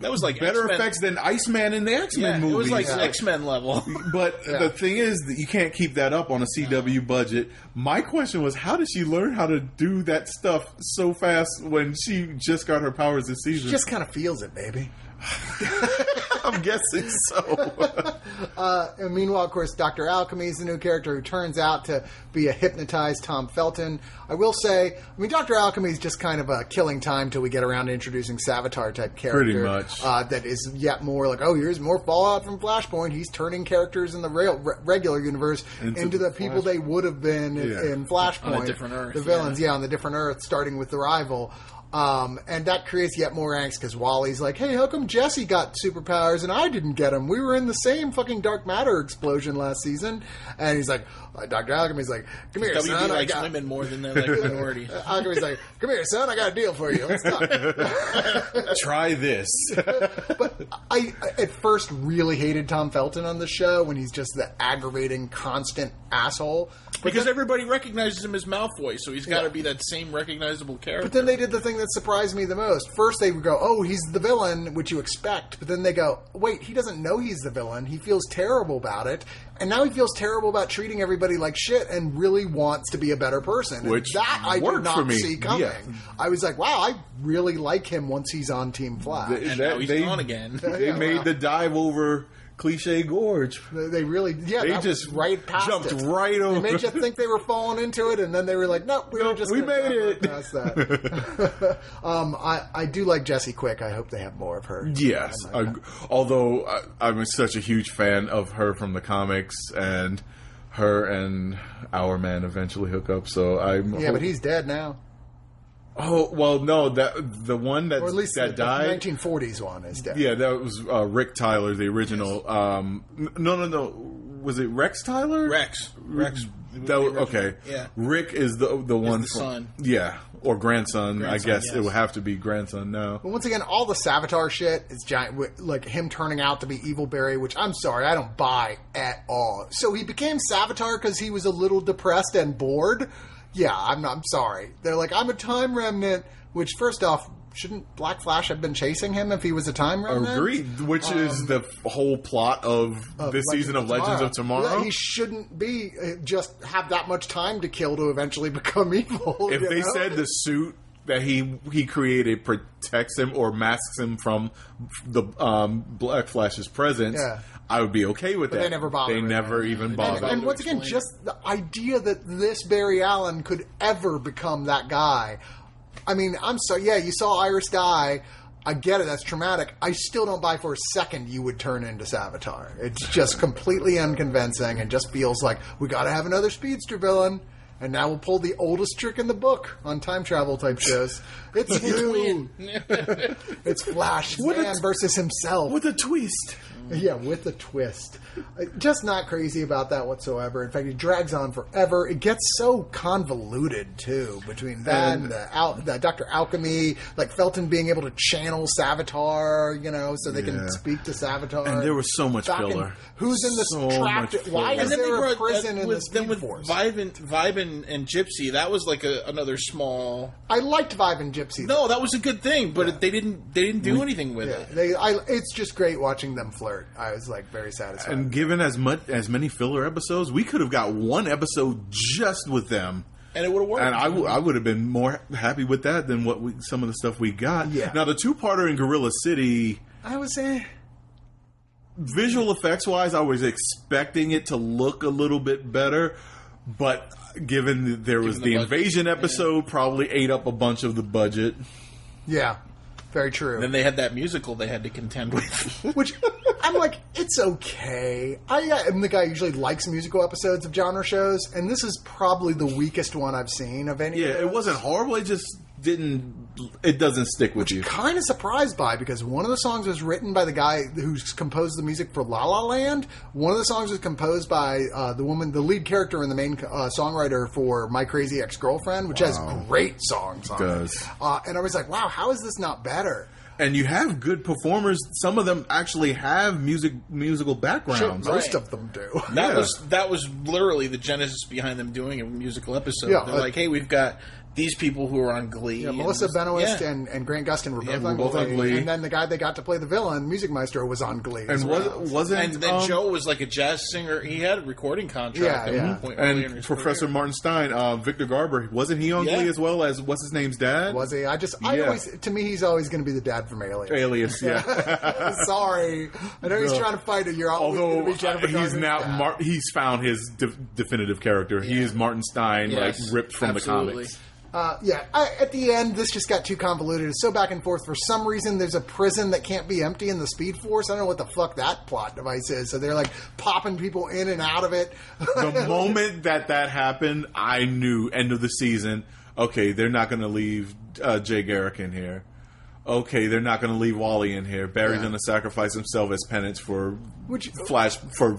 That was like better X-Men. effects than Iceman in the X Yeah, Men movies. it was like Yeah. X Men level. [LAUGHS] But [LAUGHS] Yeah. the thing is that you can't keep that up on a CW budget. My question was, how did she learn how to do that stuff so fast when she just got her powers this season? just kind of feels it, baby. [LAUGHS] I'm guessing so. [LAUGHS] Uh, and meanwhile, of course, Dr. Alchemy is the new character who turns out to be a hypnotized Tom Felton. I will say, I mean, Dr. Alchemy is just kind of a killing time till we get around to introducing Savitar type character. Pretty much. Uh, that is yet more like, oh, here's more Fallout from Flashpoint. He's turning characters in the real, re- regular universe into, Into the the people Flash- they would have been in, Yeah. in Flashpoint. On a different Earth, The villains, yeah, on the different Earth, starting with the rival. Um, and that creates yet more angst because Wally's like, "Hey, how come Jesse got superpowers and I didn't get them? We were in the same fucking dark matter explosion last season." And he's like, uh, "Dr. Alchemy's like, come here, WB son. I likes got." women more than they like minorities. [LAUGHS] Alchemy's like, "Come here, son. I got a deal for you. Let's talk." [LAUGHS] Try this. [LAUGHS] but I, I at first really hated Tom Felton on the show when he's just the aggravating, constant asshole. But Because then- everybody recognizes him as Malfoy, so he's got to Yeah. be that same recognizable character. But then they did the thing that surprised me the most. First, they would go, "Oh, he's the villain," which you expect. But then they go, "Wait, he doesn't know he's the villain. He feels terrible about it, and now he feels terrible about treating everybody like shit, and really wants to be a better person." And Which that I did not for me. see coming. Yeah. I was like, "Wow, I really like him once he's on Team Flash." They- and that- now he's they- gone again. They [LAUGHS] Yeah, made wow. the dive over cliche gorge. They really, yeah, They just right past jumped it. right over. They made you think they were falling into it, and then they were like, "Nope, we were Nope, just we made it." Past that. [LAUGHS] um, I I do like Jesse Quick. I hope they have more of her. Yes, I I, although I, I'm such a huge fan of her from the comics, and her and our man eventually hook up. So I'm Yeah, but he's dead now. Oh well, no that the one that Or at least that the, died. the 1940s one is dead. Yeah, that was uh, Rick Tyler, the original. Um, no, no, no. Was it Rex Tyler? Rex. Rex. That was, the original. okay. Yeah. Rick is the the one the from- son. Yeah, or grandson. Grandson, I guess yes. it would have to be grandson now. But once again, all the Savitar shit is giant. Like him turning out to be Evil Barry, which I'm sorry, I don't buy at all. So he became Savitar because he was a little depressed and bored. Yeah, I'm not. I'm sorry. They're like, I'm a time remnant. Which, first off, shouldn't Black Flash have been chasing him if he was a time remnant? Agreed. Which is the whole plot of, of this season of Legends of Tomorrow. Yeah, he shouldn't be uh, just have that much time to kill to eventually [LAUGHS] become evil. if they know? said the suit that he he created protects him or masks him from the um, Black Flash's presence, Yeah. I would be okay with But that. they never bothered They never it. even And, bothered. and to once again, just the idea that this Barry Allen could ever become that guy. I mean, I'm so yeah. You saw Iris die. I get it. That's traumatic. I still don't buy for a second you would turn into Savitar. It's just completely unconvincing and just feels like we got to have another speedster villain. And now we'll pull the oldest trick in the book on time travel type shows. It's [LAUGHS] you. [LAUGHS] it's Flash What man t- versus himself. with a twist. Yeah, with a twist. Uh, Just not crazy about that whatsoever. In fact, it drags on forever. It gets so convoluted too between that and, And- the, Al- the Doctor Alchemy, like Felton being able to channel Savitar, you know, so they can speak to Savitar. And there was so much Back in- filler. who's in this So trapped? much Why is and then they there a brought prison uh, in with, the Speed then with Force? Vibe and, Vibe and, and Gypsy. That was like a, another small. I liked Vibe and Gypsy. No, that was a good thing, but it, they didn't. They didn't do anything with Yeah, it. they. I, it's just great watching them flirt. I was like very satisfied. And given as much as many filler episodes, we could have got one episode just with them. And it would have worked. And I, w- I would have been more happy with that than what we, some of the stuff we got. Yeah. Now the two parter in Gorilla City, I was eh. visual effects wise, I was expecting it to look a little bit better, but given that there was the, the invasion episode, probably ate up a bunch of the budget. Yeah, very true. then they had that musical they had to contend with. [LAUGHS] Which I'm like, it's okay. I am the guy who usually likes musical episodes of genre shows, and this is probably the weakest one I've seen of any. Yeah, of it wasn't horrible. It just didn't. It doesn't stick with you. Kind of surprised by because one of the songs was written by the guy who's composed the music for La La Land. One of the songs was composed by uh, the woman, the lead character and the main uh, songwriter for My Crazy Ex Girlfriend, which has great songs on Does. it. Uh, and I was like, wow, how is this not better? and you have good performers. Some of them actually have music musical backgrounds. Most Right. of them do. [LAUGHS] That Yeah. was that was literally the genesis behind them doing a musical episode. Yeah, They're uh, like, hey, we've got these people who are on Glee. Yeah, Melissa this- Benoist yeah. and, and Grant Gustin were both, Yeah, on, both on Glee. Glee. and then the guy they got to play the villain, Music Maestro, was on Glee. as And well. was, wasn't and then um, Joe was like a jazz singer. He had a recording contract Yeah, at yeah. one point. early in and his Professor career. Martin Stein, uh, Victor Garber, wasn't he on Yeah. Glee as well as what's his name's dad? was he? I just, I Yeah. always, to me, he's always going to be the dad from Alien. Alias, yeah. [LAUGHS] Sorry, I know he's trying to fight it. You're always Although going to be Jennifer he's Garner's now. Mar- he's found his de- definitive character. He is Martin Stein, Yes, like ripped from absolutely. the comics. Uh, yeah, I, at the end, this just got too convoluted. It's so back and forth. For some reason, there's a prison that can't be empty in the Speed Force. I don't know what the fuck that plot device is. So they're like popping people in and out of it. the [LAUGHS] moment that that happened, I knew end of the season. Okay, they're not going to leave uh, Jay Garrick in here. Okay, they're not going to leave Wally in here. Barry's Yeah. going to sacrifice himself as penance for Which- Flash for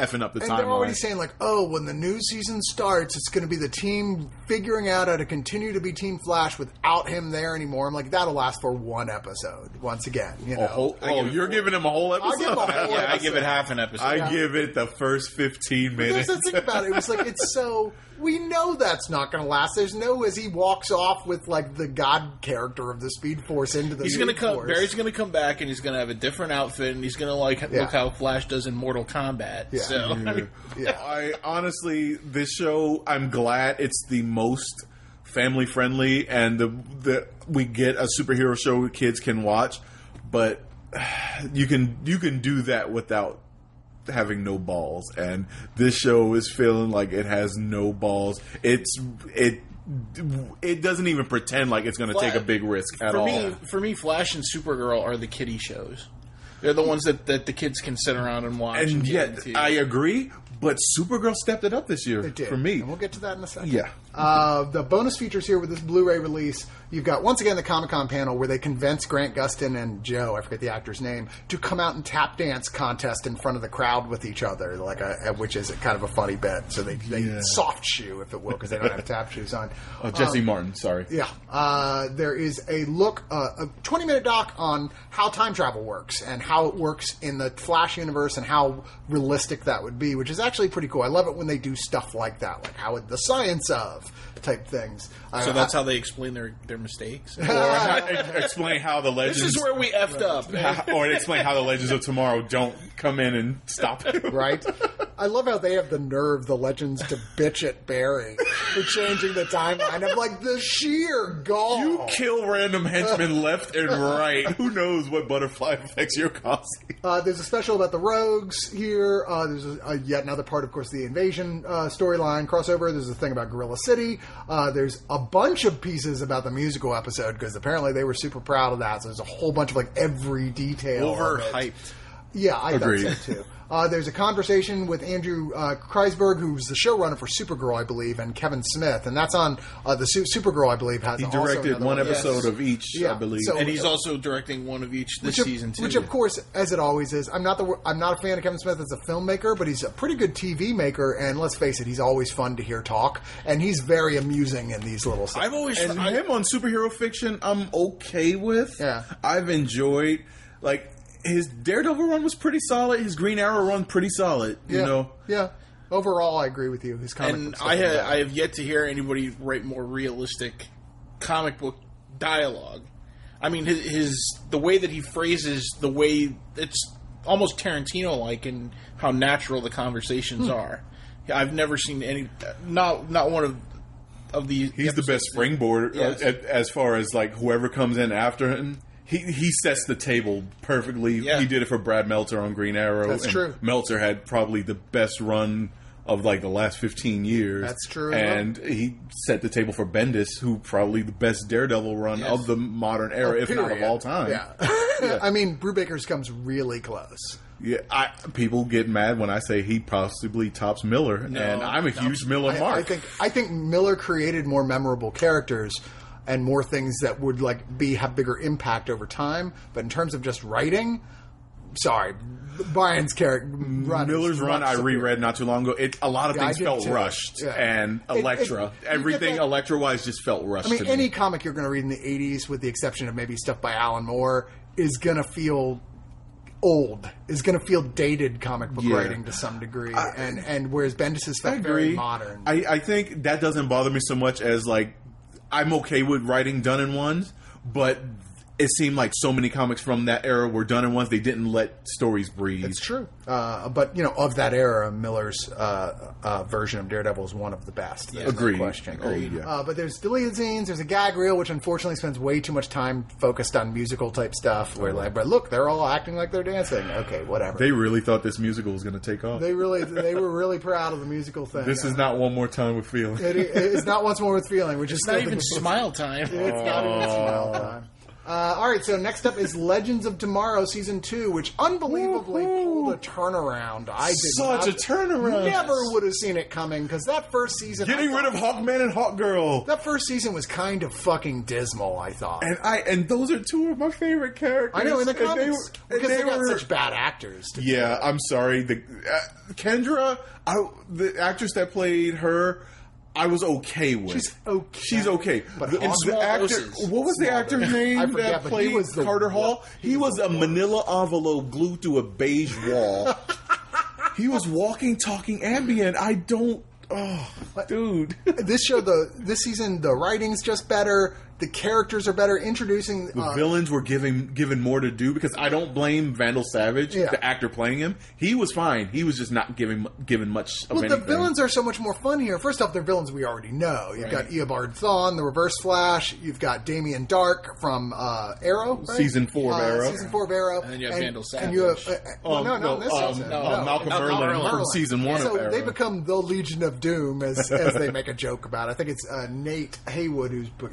effing up the And they're already timeline. saying like, oh, when the new season starts, it's going to be the team figuring out how to continue to be Team Flash without him there anymore. I'm like, that'll last for one episode. Once again, you know. A whole, oh, you're four. giving him a whole episode. give a whole Yeah, I give it half an episode. I give it the first 15 There's minutes. the thing about it. It was like it's so [LAUGHS] we know that's not going to last. There's no as he walks off with like the god character of the Speed Force into the He's gonna come. Force. Barry's gonna come back, and he's gonna have a different outfit, and he's gonna like Yeah. look how Flash does in Mortal Kombat. Yeah. So I mean, [LAUGHS] yeah. I honestly, this show, I'm glad it's the most family friendly, and the the we get a superhero show kids can watch, but [SIGHS] you can you can do that without having no balls, and this show is feeling like it has no balls. It's it. It doesn't even pretend like it's going to take a big risk at for all. me, for me, Flash and Supergirl are the kiddie shows. They're the ones that, that the kids can sit around and watch. and and yet. I agree. But Supergirl stepped it up this year It did. for me. And we'll get to that in a second. Yeah. Uh, the bonus features here with this Blu-ray release, you've got once again the Comic Con panel where they convince Grant Gustin and Joe, I forget the actor's name, to come out and tap dance contest in front of the crowd with each other, like a, which is kind of a funny bit. So they, they Yeah. soft shoe, if it will, because they don't have tap shoes on. [LAUGHS] Oh, Jesse Martin, sorry. Yeah, uh, there is a look, uh, a 20 minute doc on how time travel works and how it works in the Flash universe and how realistic that would be, which is actually pretty cool. I love it when they do stuff like that, like how the science of type things. so I- that's I- how they explain their their mistakes. Or how- [LAUGHS] explain how the legends. this is where we effed up. or explain how the legends of tomorrow don't come in and stop it. right? I love how they have the nerve, the legends, to bitch at Barry for changing the timeline. I'm like the sheer gall. You kill random henchmen left and right. Who knows what butterfly effects you're causing? Uh, there's a special about the rogues here. Uh, there's a, a yet another part, of course, the invasion uh, storyline crossover. There's a thing about Gorilla City. Uh, there's a bunch of pieces about the musical episode because apparently they were super proud of that. So there's a whole bunch of like every detail. Overhyped. Yeah, I Agreed. thought so too. Uh, there's a conversation with Andrew uh, Kreisberg, who's the showrunner for Supergirl, I believe, and Kevin Smith, and that's on uh, the Su- Supergirl, I believe. Has He directed another one Yes. episode of each, Yeah, I believe. so- And he's also directing one of each this which of, season too. which of course, as it always is, I'm not the I'm not a fan of Kevin Smith as a filmmaker, but he's a pretty good TV maker, and let's face it, he's always fun to hear talk, and he's very amusing in these little. I've always and I, him on superhero fiction, I'm okay with. Yeah. I've enjoyed like his Daredevil run was pretty solid. His Green Arrow run pretty solid. You yeah, know, yeah. Overall, I agree with you. His comic and I is have. I have yet to hear anybody write more realistic comic book dialogue. I mean, his, his the way that he phrases the way it's almost Tarantino like in how natural the conversations Hmm. are. I've never seen any not not one of of these. he's the best springboard uh, Yes. a- as far as like whoever comes in after him. He he sets the table perfectly. Yeah. He did it for Brad Meltzer on Green Arrow. That's true. Meltzer had probably the best run of like the last 15 years. That's true. And he set the table for Bendis, who probably the best Daredevil run Yes. of the modern era, if not of all time. [LAUGHS] [LAUGHS] Yeah. I mean, Brubaker's comes really close. Yeah, I, people get mad when I say he possibly tops Miller, and I'm a huge Miller I, mark. I think I think Miller created more memorable characters and more things that would like be have bigger impact over time. But in terms of just writing, sorry, Brian's character run. Miller's run I reread not too long ago. It a lot of Yeah, things felt too. rushed, Yeah. and It- it- Elektra, you get everything Elektra wise just felt rushed. I mean, any me. comic you're going to read in the '80s, with the exception of maybe stuff by Alan Moore, is going to feel old. Is going to feel dated comic book Yeah. writing to some degree, and and whereas Bendis is felt very modern. I, I think that doesn't bother me so much as like I'm okay with writing done in ones, but it seemed like so many comics from that era were done in ones. They didn't let stories breathe. It's true. Uh, but, you know, of that era, Miller's uh, uh, version of Daredevil is one of the best. There's no question. Agreed, yeah. Uh, but there's deleted scenes. There's a gag reel, which unfortunately spends way too much time focused on musical type stuff. Where, like, but look, they're all acting like they're dancing. Okay, whatever. They really thought this musical was going to take off. They really, they were really proud of the musical thing. this is not one more time with feeling. It, it's not once more with feeling, which is not even smile time. [LAUGHS] It's not even smile time. Uh, all right, so next up is Legends of Tomorrow season two, which unbelievably pulled a turnaround. I did Such not, a turnaround. Never would have seen it coming because that first season, Getting I rid of Hawkman and Hawkgirl. that first season was kind of fucking dismal. I thought. And I and those are two of my favorite characters. I know in the And they comics were- because they, got were- such bad actors. To Yeah, I'm sorry. The uh, Kendra, I, the actress that played her, I was okay with. She's okay. She's okay. But the, the actor, doses. what was the actor's name [LAUGHS] I forget, that played was the Carter Hall? He, he was, was a Manila envelope glued to a beige wall. [LAUGHS] he was walking, talking ambient. I don't. Oh, dude. this show, the this season, the writing's just better. The characters are better. Introducing The uh, villains were given given more to do because I don't blame Vandal Savage, Yeah. the actor playing him. He was fine. He was just not giving given much of Well, the villains are so much more fun here. First off, they're villains we already know. You've got Eobard Thawne, the Reverse Flash. You've got Damien Darhk from uh, Arrow, right? Season four of Uh, Arrow. Season four of Arrow. And then you have Vandal And you have, uh, Savage. uh, well, Um, no, no, no, this um, season. no, no. Malcolm Malcolm Merlyn Merlyn. from season one So of Arrow. they become the Legion of Doom, as, as they [LAUGHS] make a joke about. It. I think it's uh, Nate Heywood who's be-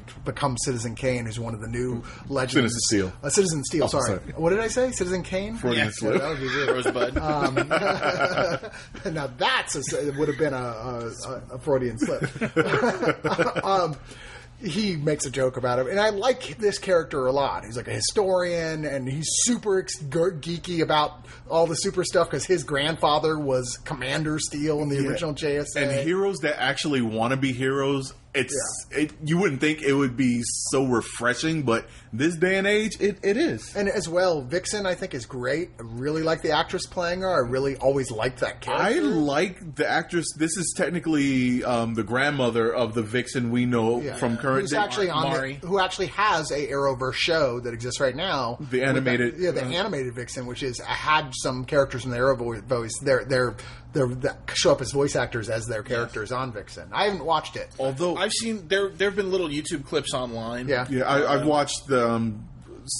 become Citizen Kane, who's one of the new legends. Citizen Steel. Uh, Citizen Steel. Oh, sorry. sorry. What did I say? Citizen Kane. Freudian Yeah. slip. That would be weird. Rosebud. [LAUGHS] Um, [LAUGHS] now that's a, it would have been a, a, a Freudian slip. [LAUGHS] um, he makes a joke about him, and I like this character a lot. He's like a historian, and he's super ex- geeky about all the super stuff because his grandfather was Commander Steel in the Yeah. original JSA. and heroes that actually want to be heroes it's it, you wouldn't think it would be so refreshing, but this day and age, it, it is. And as well, Vixen I think is great. I really like the actress playing her. I really always liked that character. I like the actress. This is technically um, the grandmother of the Vixen we know Yeah. from current who's day. actually on Mari. the, who actually has a Arrowverse show that exists right now. The animated- With the- yeah, the uh, animated Vixen, which is had some characters in the Arrowverse. They're they're they're show up as voice actors as their characters on Vixen. I haven't watched it. Although I've seen there. There have been little YouTube clips online. Yeah. Yeah, I, I've watched the um,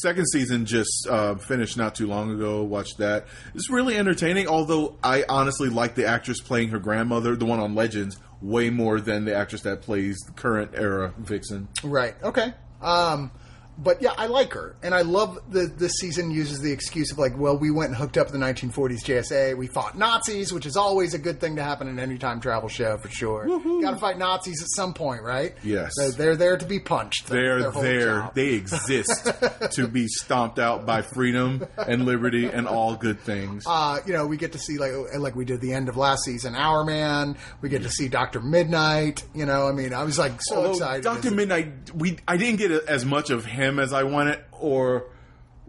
second season just uh, finished not too long ago. Watched that. It's really entertaining. Although I honestly like the actress playing her grandmother, the one on Legends, way more than the actress that plays the current era Vixen. Right. Okay. Um, but yeah, I like her, and I love that this season uses the excuse of like, well, we went and hooked up the 1940s JSA. We fought Nazis, which is always a good thing to happen in any time travel show for sure. Got to fight Nazis at some point, right? Yes. They're, they're there to be punched. They're there. They exist [LAUGHS] to be stomped out by freedom and liberty and all good things. uh, you know, we get to see like like we did the end of last season, Our Man. We get to see Doctor Midnight. You know, I mean, I was like so Although excited. Doctor Midnight, we I didn't get as much of him as I wanted, or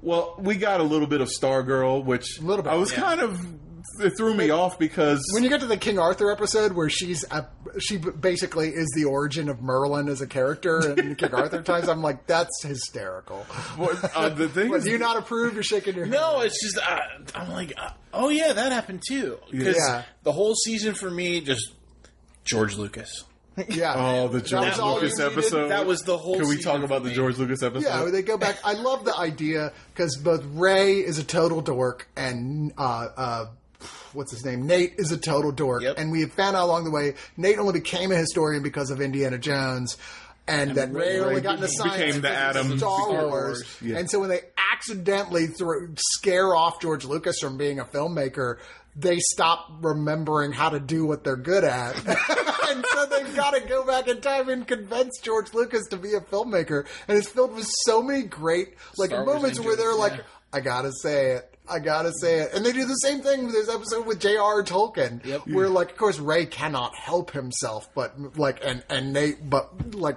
well, we got a little bit of Stargirl, which A little bit, I was yeah. kind of it threw me off because when you get to the King Arthur episode where she's a, she basically is the origin of Merlin as a character in [LAUGHS] King Arthur times, I'm like, that's hysterical. what, uh, the [LAUGHS] thing But is, do you not approve? You're shaking your head. No, it's just uh, I'm like, uh, oh yeah, that happened too. Because Yeah. the whole season for me, just George Lucas. [LAUGHS] Yeah. oh the George was all Lucas you episode. That was the whole Can we talk about the. George Lucas episode? Yeah, they go back. I love the idea because both Ray is a total dork and uh, uh, what's his name? Nate is a total dork. Yep. And we have found out along the way Nate only became a historian because of Indiana Jones. And, that Ray, Ray only got into became science the because of Adam- Star Star Wars. Wars. Yeah. And so when they accidentally throw, scare off George Lucas from being a filmmaker, they stop remembering how to do what they're good at. [LAUGHS] and so they've got to go back in time and convince George Lucas to be a filmmaker. And it's filled with so many great like Star moments where they're like. I gotta say it. I gotta say it. And they do the same thing with this episode with J.R. Tolkien. Yep. Where like of course Ray cannot help himself, but like and and Nate but like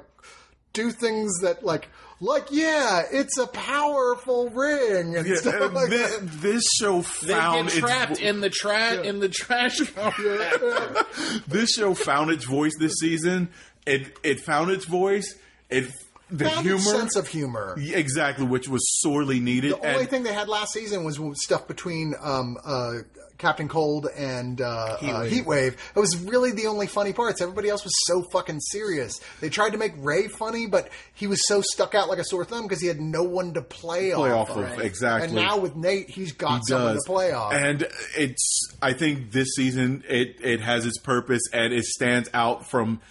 do things that like like yeah, it's a powerful ring and Yeah, stuff and like thi- that. this show They found get its trapped vo- in the tra- in the trash. [LAUGHS] this show found its voice this season. It it found its voice. It the Found humor sense of humor. Yeah, exactly, which was sorely needed. The only and thing they had last season was stuff between um, uh, Captain Cold and uh, Heatwave. Uh, Heatwave. It was really the only funny parts. Everybody else was so fucking serious. They tried to make Ray funny, but he was so stuck out like a sore thumb because he had no one to play, play off, off of of. exactly. And now with Nate, he's got He someone does. to play off. And it's I think this season it it has its purpose and it stands out from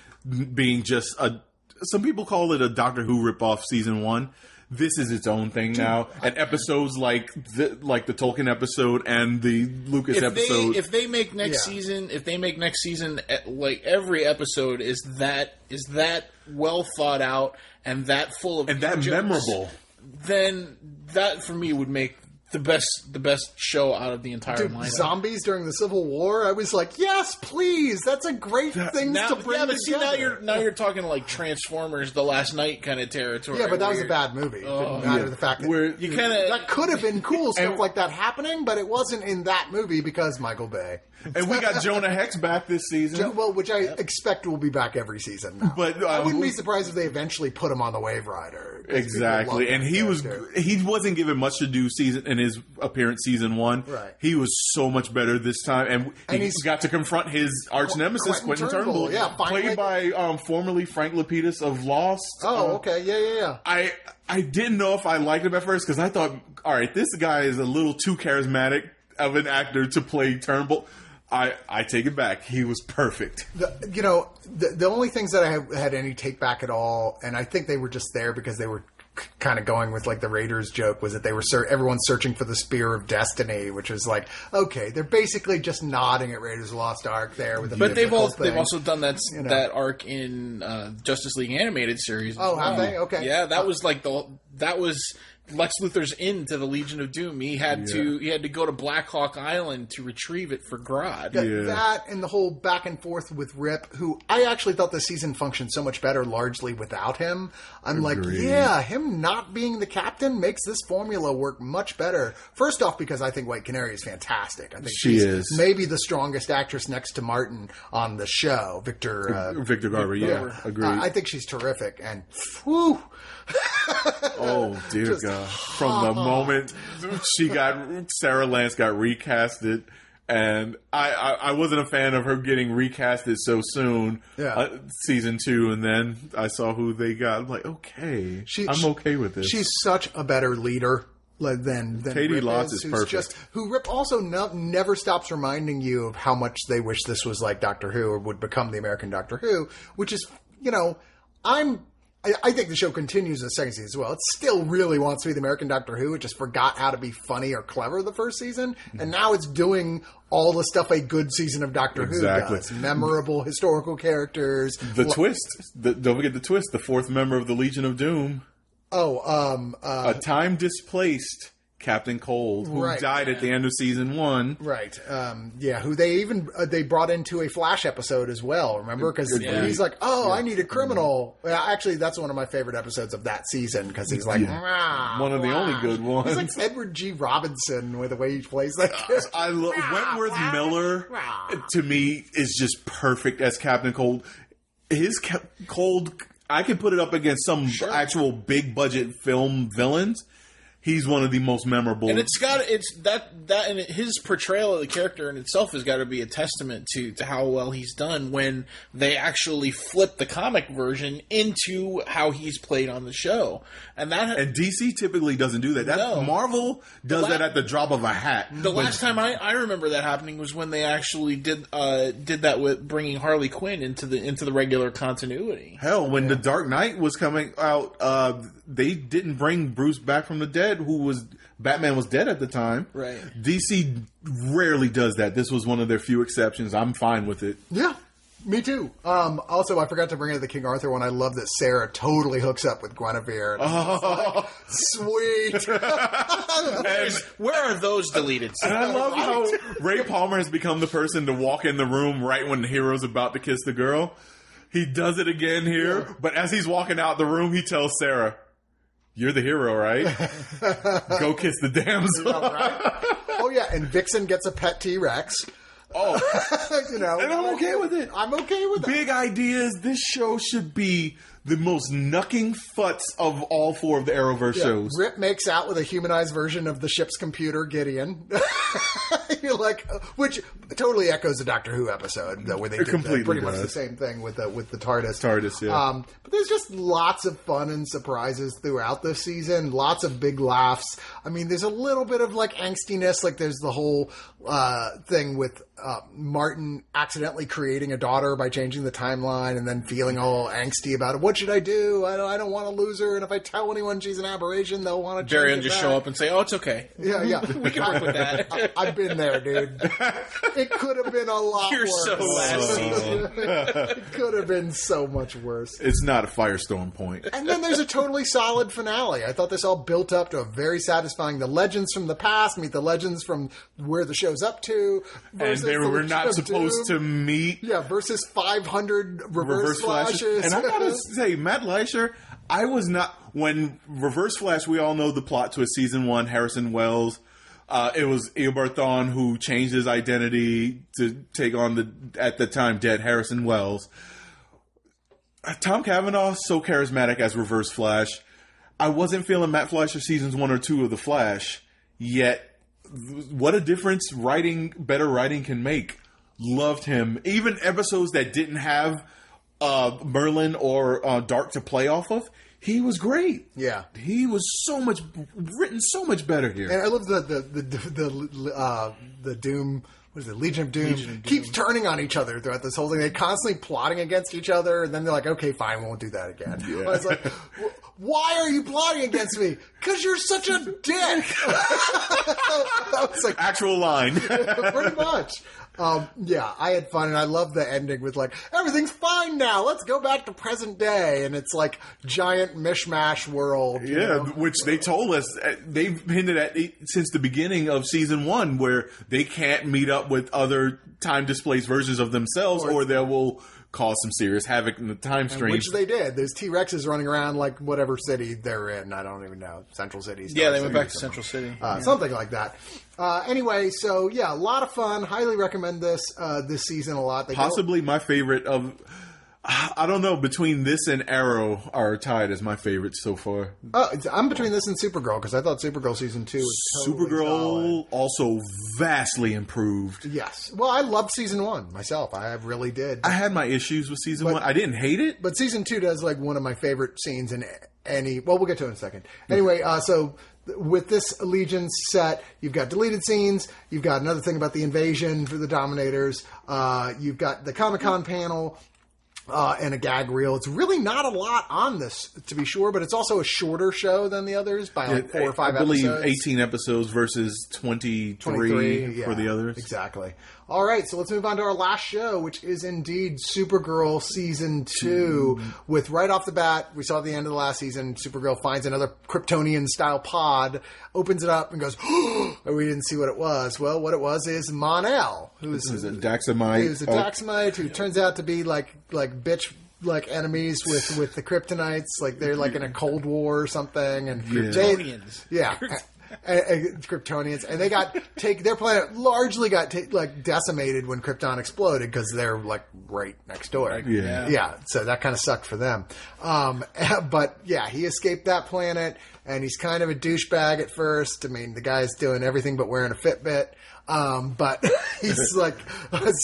being just a some people call it a Doctor Who ripoff season 1. This is its own thing now. And episodes like the like the Tolkien episode and the Lucas if episode they if they make next Yeah. season, if they make next season, eh, like every episode is that is that well thought out and that full of and that jokes, memorable. then that for me would make the best the best show out of the entire Dude, lineup. zombies during the Civil War, I was like, yes, please. That's a great thing Now, to bring yeah, but see now you're now you're talking like Transformers: The Last Knight kind of territory. yeah, but that was a bad movie. It didn't matter yeah. the fact that Where- You kind of that could have been cool [LAUGHS] stuff like that happening, but it wasn't in that movie because Michael Bay. And we got Jonah Hex back this season. Jo- Well, which I expect will be back every season. Now. But, uh, I wouldn't be surprised if they eventually put him on the Waverider. Exactly, and he was he wasn't given much to do season in his appearance season one. Right. he was so much better this time, and, And he he's- got to confront his arch nemesis Quentin Quentin Turnbull, Turnbull, yeah, finally. played by um, formerly Frank Lapidus of Lost. Oh, Uh, okay, yeah, yeah, yeah. I I didn't know if I liked him at first because I thought, all right, this guy is a little too charismatic of an actor to play Turnbull. I I take it back. He was perfect. The, you know, the, the only things that I have, had any take back at all, and I think they were just there because they were kind of going with like the Raiders joke was that they were ser- everyone's searching for the spear of destiny, which was like okay, they're basically just nodding at Raiders of Lost Ark there with the But they've mythical also they've also done that You know. that arc in uh, Justice League animated series. as Oh, have they? Okay. Yeah, that was like the that was Lex Luthor's into the Legion of Doom. He had to he had to go to Black Hawk Island to retrieve it for Grodd. That, Yeah. that and the whole back and forth with Rip, who I actually thought the season functioned so much better largely without him. I'm like, yeah, him not being the captain makes this formula work much better. First off, because I think White Canary is fantastic. I think She she's is. maybe the strongest actress next to Martin on the show. Victor. Uh, Victor Garber, yeah, Garber. agreed. Uh, I think she's terrific, and whew, Oh dear God! From the moment she got Sara Lance got recasted, and I, I I wasn't a fan of her getting recasted so soon. Yeah. uh, season two, and then I saw who they got. I'm like, okay, She- I'm she- okay with this. She's such a better leader than than Caity Rip Lotz is, is perfect. Just, who Rip also no, never stops reminding you of how much they wish this was like Doctor Who or would become the American Doctor Who, which is you know I'm. I, I think the show continues in the second season as well. It still really wants to be the American Doctor Who. It just forgot how to be funny or clever the first season, and now it's doing all the stuff a good season of Doctor Exactly. Who does: memorable historical characters. the twist. The, don't forget the twist. The fourth member of the Legion of Doom, Oh, um, uh, a time displaced Captain Cold, who Right. died at the end of season one. Right. Um, yeah. Who they even uh, they brought into a Flash episode as well. Remember? Because Yeah. he's like, "Oh, I need a criminal." Well, actually, that's one of my favorite episodes of that season because he's like, "Rah, One of the only good ones. He's like Edward G. Robinson with the way he plays that character. I love Wentworth Miller. To me, is just perfect as Captain Cold. His ca- Cold, I can put it up against some actual big budget film villains. He's one of the most memorable. And it's got it's that that and his portrayal of the character in itself has got to be a testament to to how well he's done when they actually flip the comic version into how he's played on the show, and that and DC typically doesn't do that. That No. Marvel does la- that at the drop of a hat. The last time I, I remember that happening was when they actually did uh, did that with bringing Harley Quinn into the into the regular continuity. Hell, when the Dark Knight was coming out, uh, they didn't bring Bruce back from the dead, who was Batman was dead at the time. Right. DC rarely does that. This was one of their few exceptions. I'm fine with it. yeah. Me too. Um, also, I forgot to bring in the King Arthur one. I love that Sara totally hooks up with Guinevere. [LAUGHS] [LAUGHS] And it's like, Sweet. Where are those deleted? And I love how Ray Palmer has become the person to walk in the room right when the hero's about to kiss the girl. He does it again here, but as he's walking out the room, he tells Sara, "You're the hero, right? [LAUGHS] Go kiss the damsel." oh yeah, and Vixen gets a pet T Rex. Oh, [LAUGHS] you know, and I'm okay with it. I'm okay with that. Big ideas. This show should be the most knucking futz of all four of the Arrowverse Yeah, shows. Rip makes out with a humanized version of the ship's computer, Gideon. [LAUGHS] You're like, which totally echoes the Doctor Who episode, though, where they did the- pretty much the same thing with the with the TARDIS. TARDIS, yeah. Um, but there's just lots of fun and surprises throughout this season. Lots of big laughs. I mean, there's a little bit of like angstiness. Like there's the whole uh, thing with uh, Martin accidentally creating a daughter by changing the timeline, and then feeling all angsty about it. What should I do? I don't, I don't want to lose her, and if I tell anyone she's an aberration, they'll want to. Darian just show up and say, "Oh, it's okay." Yeah, yeah. [LAUGHS] We can work with that. I, I've been there, dude. It could have been a lot You're worse. so last season. [LAUGHS] it could have been so much worse. It's not a firestorm point. And then there's a totally solid finale. I thought this all built up to a very satisfying. The legends from the past meet the legends from where the show's up to. And they the were not supposed Doom. to meet Yeah, versus 500 reverse, reverse flashes. flashes. And I gotta [LAUGHS] say, Matt Letscher, I was not when Reverse Flash. We all know the plot to a season one. Harrison Wells. Uh, it was Eobard Thawne who changed his identity to take on the at the time dead Harrison Wells. Uh, Tom Cavanagh so charismatic as Reverse Flash. I wasn't feeling Matt Letscher seasons one or two of the Flash yet. What a difference writing better writing can make. Loved him. Even episodes that didn't have uh, Merlyn or uh, Darhk to play off of, he was great. Yeah. He was so much written so much better here. And I love the the the the uh, the Doom. What is it? Legion of Doom keeps turning on each other throughout this whole thing. They're constantly plotting against each other, and then they're like, "Okay, fine, we won't do that again." I was like, why are you plotting against me? Because you're such a dick. [LAUGHS] I was like, Actual line. [LAUGHS] pretty much. Um, yeah, I had fun, and I love the ending with like everything's fine now. Let's go back to present day, and it's like giant mishmash world. you Yeah, know? which they told us uh, they've hinted at since the beginning of season one, where they can't meet up with other time displaced versions of themselves, or they will cause some serious havoc in the time stream. Which they did. There's T Rexes running around like whatever city they're in. I don't even know. Central City. Star Yeah, they City, went back to. Central City. Uh, Something like that. Uh, anyway, so yeah, a lot of fun. Highly recommend this uh, this season a lot. They go- Possibly my favorite of. I don't know. Between this and Arrow are tied as my favorites so far. It's- I'm between this and Supergirl because I thought Supergirl season two was totally solid. Supergirl also vastly improved. Yes. Well, I loved season one myself. I really did. I had my issues with season But- one. I didn't hate it. but season two does like one of my favorite scenes in any. Well, we'll get to it in a second. Anyway, uh, so with this Allegiance set, you've got deleted scenes. You've got another thing about the invasion for the Dominators. Uh, you've got the Comic Con panel. Uh, and a gag reel. It's really not a lot on this, to be sure, but it's also a shorter show than the others by like four or five I believe episodes. 18 episodes versus 23, 23 for the others. Exactly. All right, so let's move on to our last show, which is indeed Supergirl season two. Hmm. With right off the bat, we saw at the end of the last season, Supergirl finds another Kryptonian style pod, opens it up, and goes, [GASPS] "Oh, we didn't see what it was." Well, what it was is Mon-El, who's is a Daxamite. who's a Oh, Daxamite who turns out to be like like bitch like enemies with with the Kryptonites. Like they're like in a [LAUGHS] Cold War or something, and they- Kryptonians. yeah. And, and Kryptonians, and they got take their planet largely got ta- like decimated when Krypton exploded because they're like right next door. Yeah. yeah. So that kind of sucked for them. Um, [LAUGHS] but yeah, he escaped that planet, and he's kind of a douchebag at first. I mean, the guy's doing everything but wearing a Fitbit. Um, but [LAUGHS] he's like,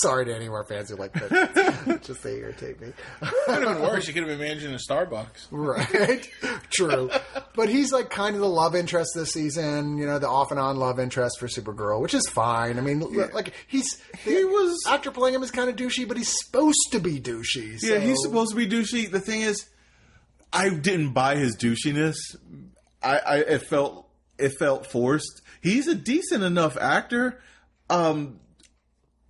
sorry to any of our fans who like Fitbits. [LAUGHS] Just they irritate me. Could have been worse. You could have been managing a Starbucks. Right. [LAUGHS] True. But he's like kind of the love interest this season, you know, the off and on love interest for Supergirl, which is fine. I mean, l- like he's He was- actor playing him is kind of douchey, but he's supposed to be douchey. Yeah, he's supposed to be douchey. The thing is, I didn't buy his douchiness. I, I it felt it felt forced. He's a decent enough actor. Um,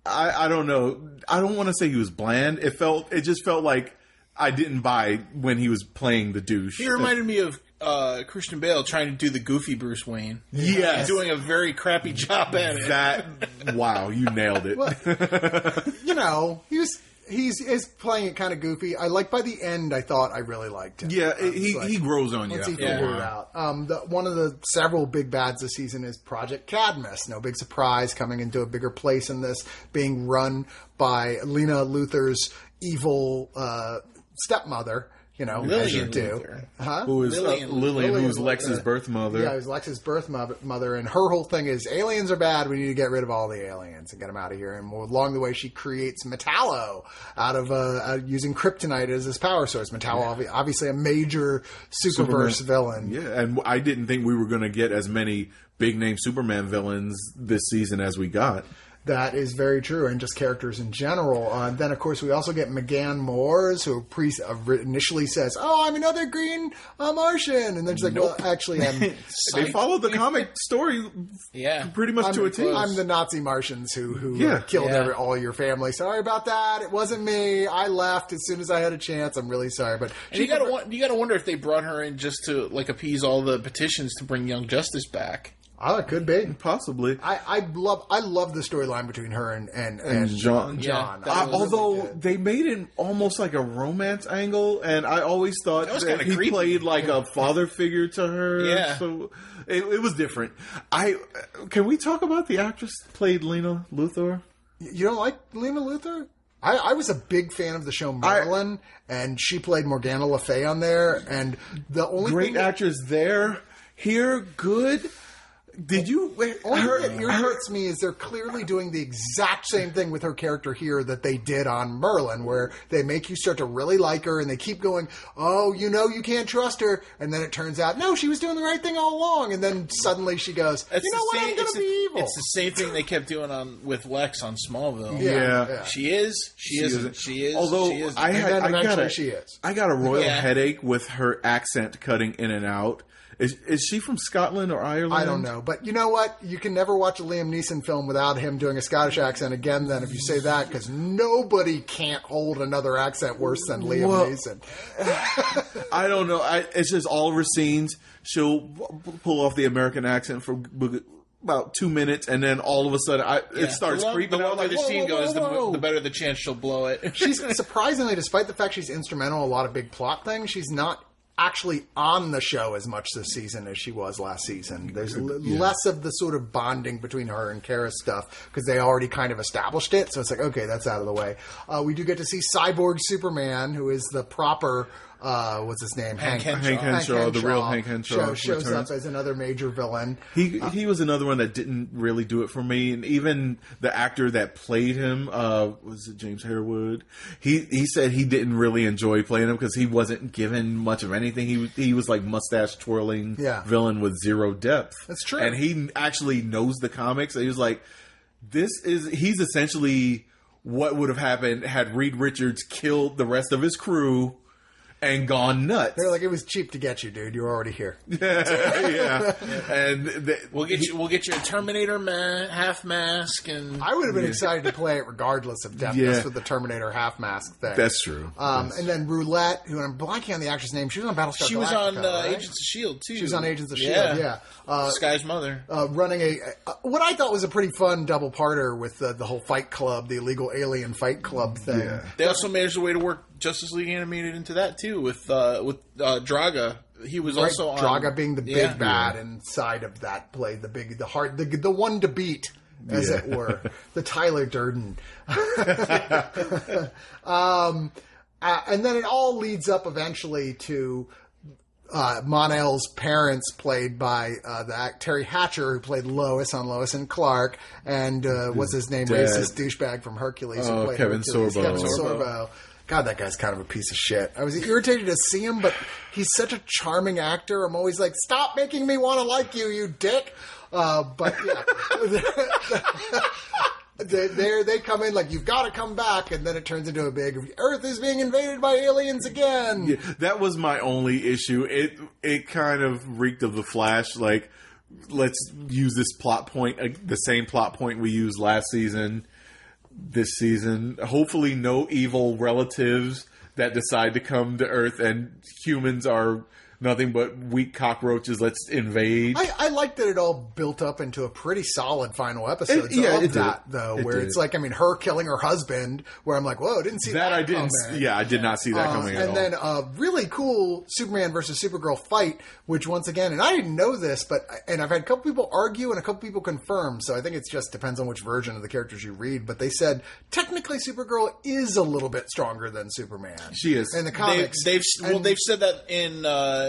I I don't know. I don't want to say he was bland. It felt it just felt like I didn't buy when he was playing the douche. He reminded me of uh, Christian Bale trying to do the goofy Bruce Wayne. Yes. doing a very crappy job at it. that wow, you nailed it. [LAUGHS] you know, he was he's is playing it kind of goofy. I like by the end, I thought I really liked him. Yeah, was he like, he grows on you. Once he a it out. Um, the, one of the several big bads this season is Project Cadmus. No big surprise coming into a bigger place in this, being run by Lena Luthor's evil uh, stepmother. You know, as you Lillian do. Huh? Who is Lillian- uh, Lillian, Lillian who's Luthor. Lex's birth mother. Yeah, it was Lex's birth mo- mother, and her whole thing is aliens are bad. We need to get rid of all the aliens and get them out of here. And along the way, she creates Metallo out of uh, uh, using kryptonite as his power source. Metallo, obvi- obviously, a major superverse villain. Yeah, and I didn't think we were going to get as many big name Superman villains this season as we got. That is very true, and just characters in general. Uh, then, of course, we also get M'gann M'orzz, who pre- uh, initially says, "Oh, I'm another green uh, Martian," and then she's like, "Well, actually, I'm." [LAUGHS] They followed the comic story Yeah. pretty much I'm, to a T. I'm the Nazi Martians who who Yeah. killed Yeah. every, all your family. Sorry about that. It wasn't me. I left as soon as I had a chance. I'm really sorry, but And you gotta won- you gotta wonder if they brought her in just to like appease all the petitions to bring Young Justice back. Oh, it could be. Possibly. I, I love I love the storyline between her and and, and, John. John. Yeah, I that Uh, was really although they made it almost like a romance angle, and I always thought That that he creepy. played like a father figure to her. [LAUGHS] Yeah. so it, it was different. I can we talk about the actress that played Lena Luthor? You don't like Lena Luthor? I, I was a big fan of the show Merlin, and she played Morgana Le Fay on there. And the only Great thing actress there. Here, good. Did you? wait, Only her- thing that irritates me is they're clearly doing the exact same thing with her character here that they did on Merlin, where they make you start to really like her and they keep going, oh, you know, you can't trust her. And then it turns out, no, she was doing the right thing all along. And then suddenly she goes, It's you know the what, same- I'm going it's to the- be evil. It's the same thing they kept doing on with Lex on Smallville. Yeah. yeah. She is. She, isn't. isn't. She is. Although she isn't. I And had, then I got eventually a, she is. I got a royal Yeah. headache with her accent cutting in and out. Is is she from Scotland or Ireland? I don't know, but you know what? You can never watch a Liam Neeson film without him doing a Scottish accent again. Then, if you say that, because nobody can't hold another accent worse than Liam Well- Neeson. I don't know. I, it's just all of her scenes. She'll pull off the American accent for about two minutes, and then all of a sudden, I, Yeah. it starts the long- creeping The longer Like, the whoa, scene whoa, goes, whoa, the, the better the chance she'll blow it. she's [LAUGHS] surprisingly, despite the fact she's instrumental in a lot of big plot things, she's not actually on the show as much this season as she was last season. There's l- less of the sort of bonding between her and Kara stuff because they already kind of established it. So it's like, okay, that's out of the way. Uh, we do get to see Cyborg Superman, who is the proper. Uh, what's his name? Hank Henshaw. Hank Henshaw, the real Hank Henshaw show, shows returns. up as another major villain. He he was another one that didn't really do it for me, and even the actor that played him uh, was it James Harewood. He he said he didn't really enjoy playing him because he wasn't given much of anything. He he was like mustache twirling Yeah. villain with zero depth. That's true. and he actually knows the comics. And he was like, this is he's essentially what would have happened had Reed Richards killed the rest of his crew and gone nuts. They're like, it was cheap to get you, dude. You're already here. [LAUGHS] yeah, and the, We'll get you. We'll get you a Terminator ma- half mask, and I would have been excited to play it regardless of depth Yeah. with the Terminator half mask thing. That's true. Um, and then Roulette, who I'm blanking on the actress name. She was on Battlestar. she was on uh, right? Agents of Shield too. She was on Agents of Shield. Yeah. Uh, Skye's mother. uh, running a uh, what I thought was a pretty fun double parter with the, the whole Fight Club, the illegal alien Fight Club thing. Yeah. They also managed a way to work Justice League animated into that too with uh, with uh, Draaga. He was Right, also on Draaga being the big Yeah. bad inside of that play, the big, the hard, the the one to beat, as Yeah. it were, [LAUGHS] the Tyler Durden. [LAUGHS] [LAUGHS] um, uh, and then it all leads up eventually to uh, Mon-El's parents, played by uh, the act Teri Hatcher, who played Lois on Lois and Clark, and uh, what's his name, dad. racist douchebag from Hercules, who Oh, played Kevin Hercules, Sorbo. Kevin Sorbo. God, that guy's kind of a piece of shit. I was irritated to see him, but he's such a charming actor. I'm always like, stop making me want to like you, you dick. Uh, but yeah. [LAUGHS] They, they they come in like you've got to come back, and then it turns into a big Earth is being invaded by aliens again. Yeah, that was my only issue. It it kind of reeked of the Flash. Like, let's use this plot point, uh, the same plot point we used last season, this season. Hopefully, no evil relatives that decide to come to Earth, and humans are nothing but weak cockroaches. Let's invade. I, I like that it all built up into a pretty solid final episode It- yeah, of it did. that, though, It where did. it's like, I mean, her killing her husband, where I'm like, whoa, didn't see that. that I didn't. coming. Yeah, I did not see that Uh, coming at and all. then a really cool Superman versus Supergirl fight, which once again, and I didn't know this, but and I've had a couple people argue and a couple people confirm. So I think it just depends on which version of the characters you read. But they said technically Supergirl is a little bit stronger than Superman. She is. in the They've, comics. they've well, And- they've said that in uh,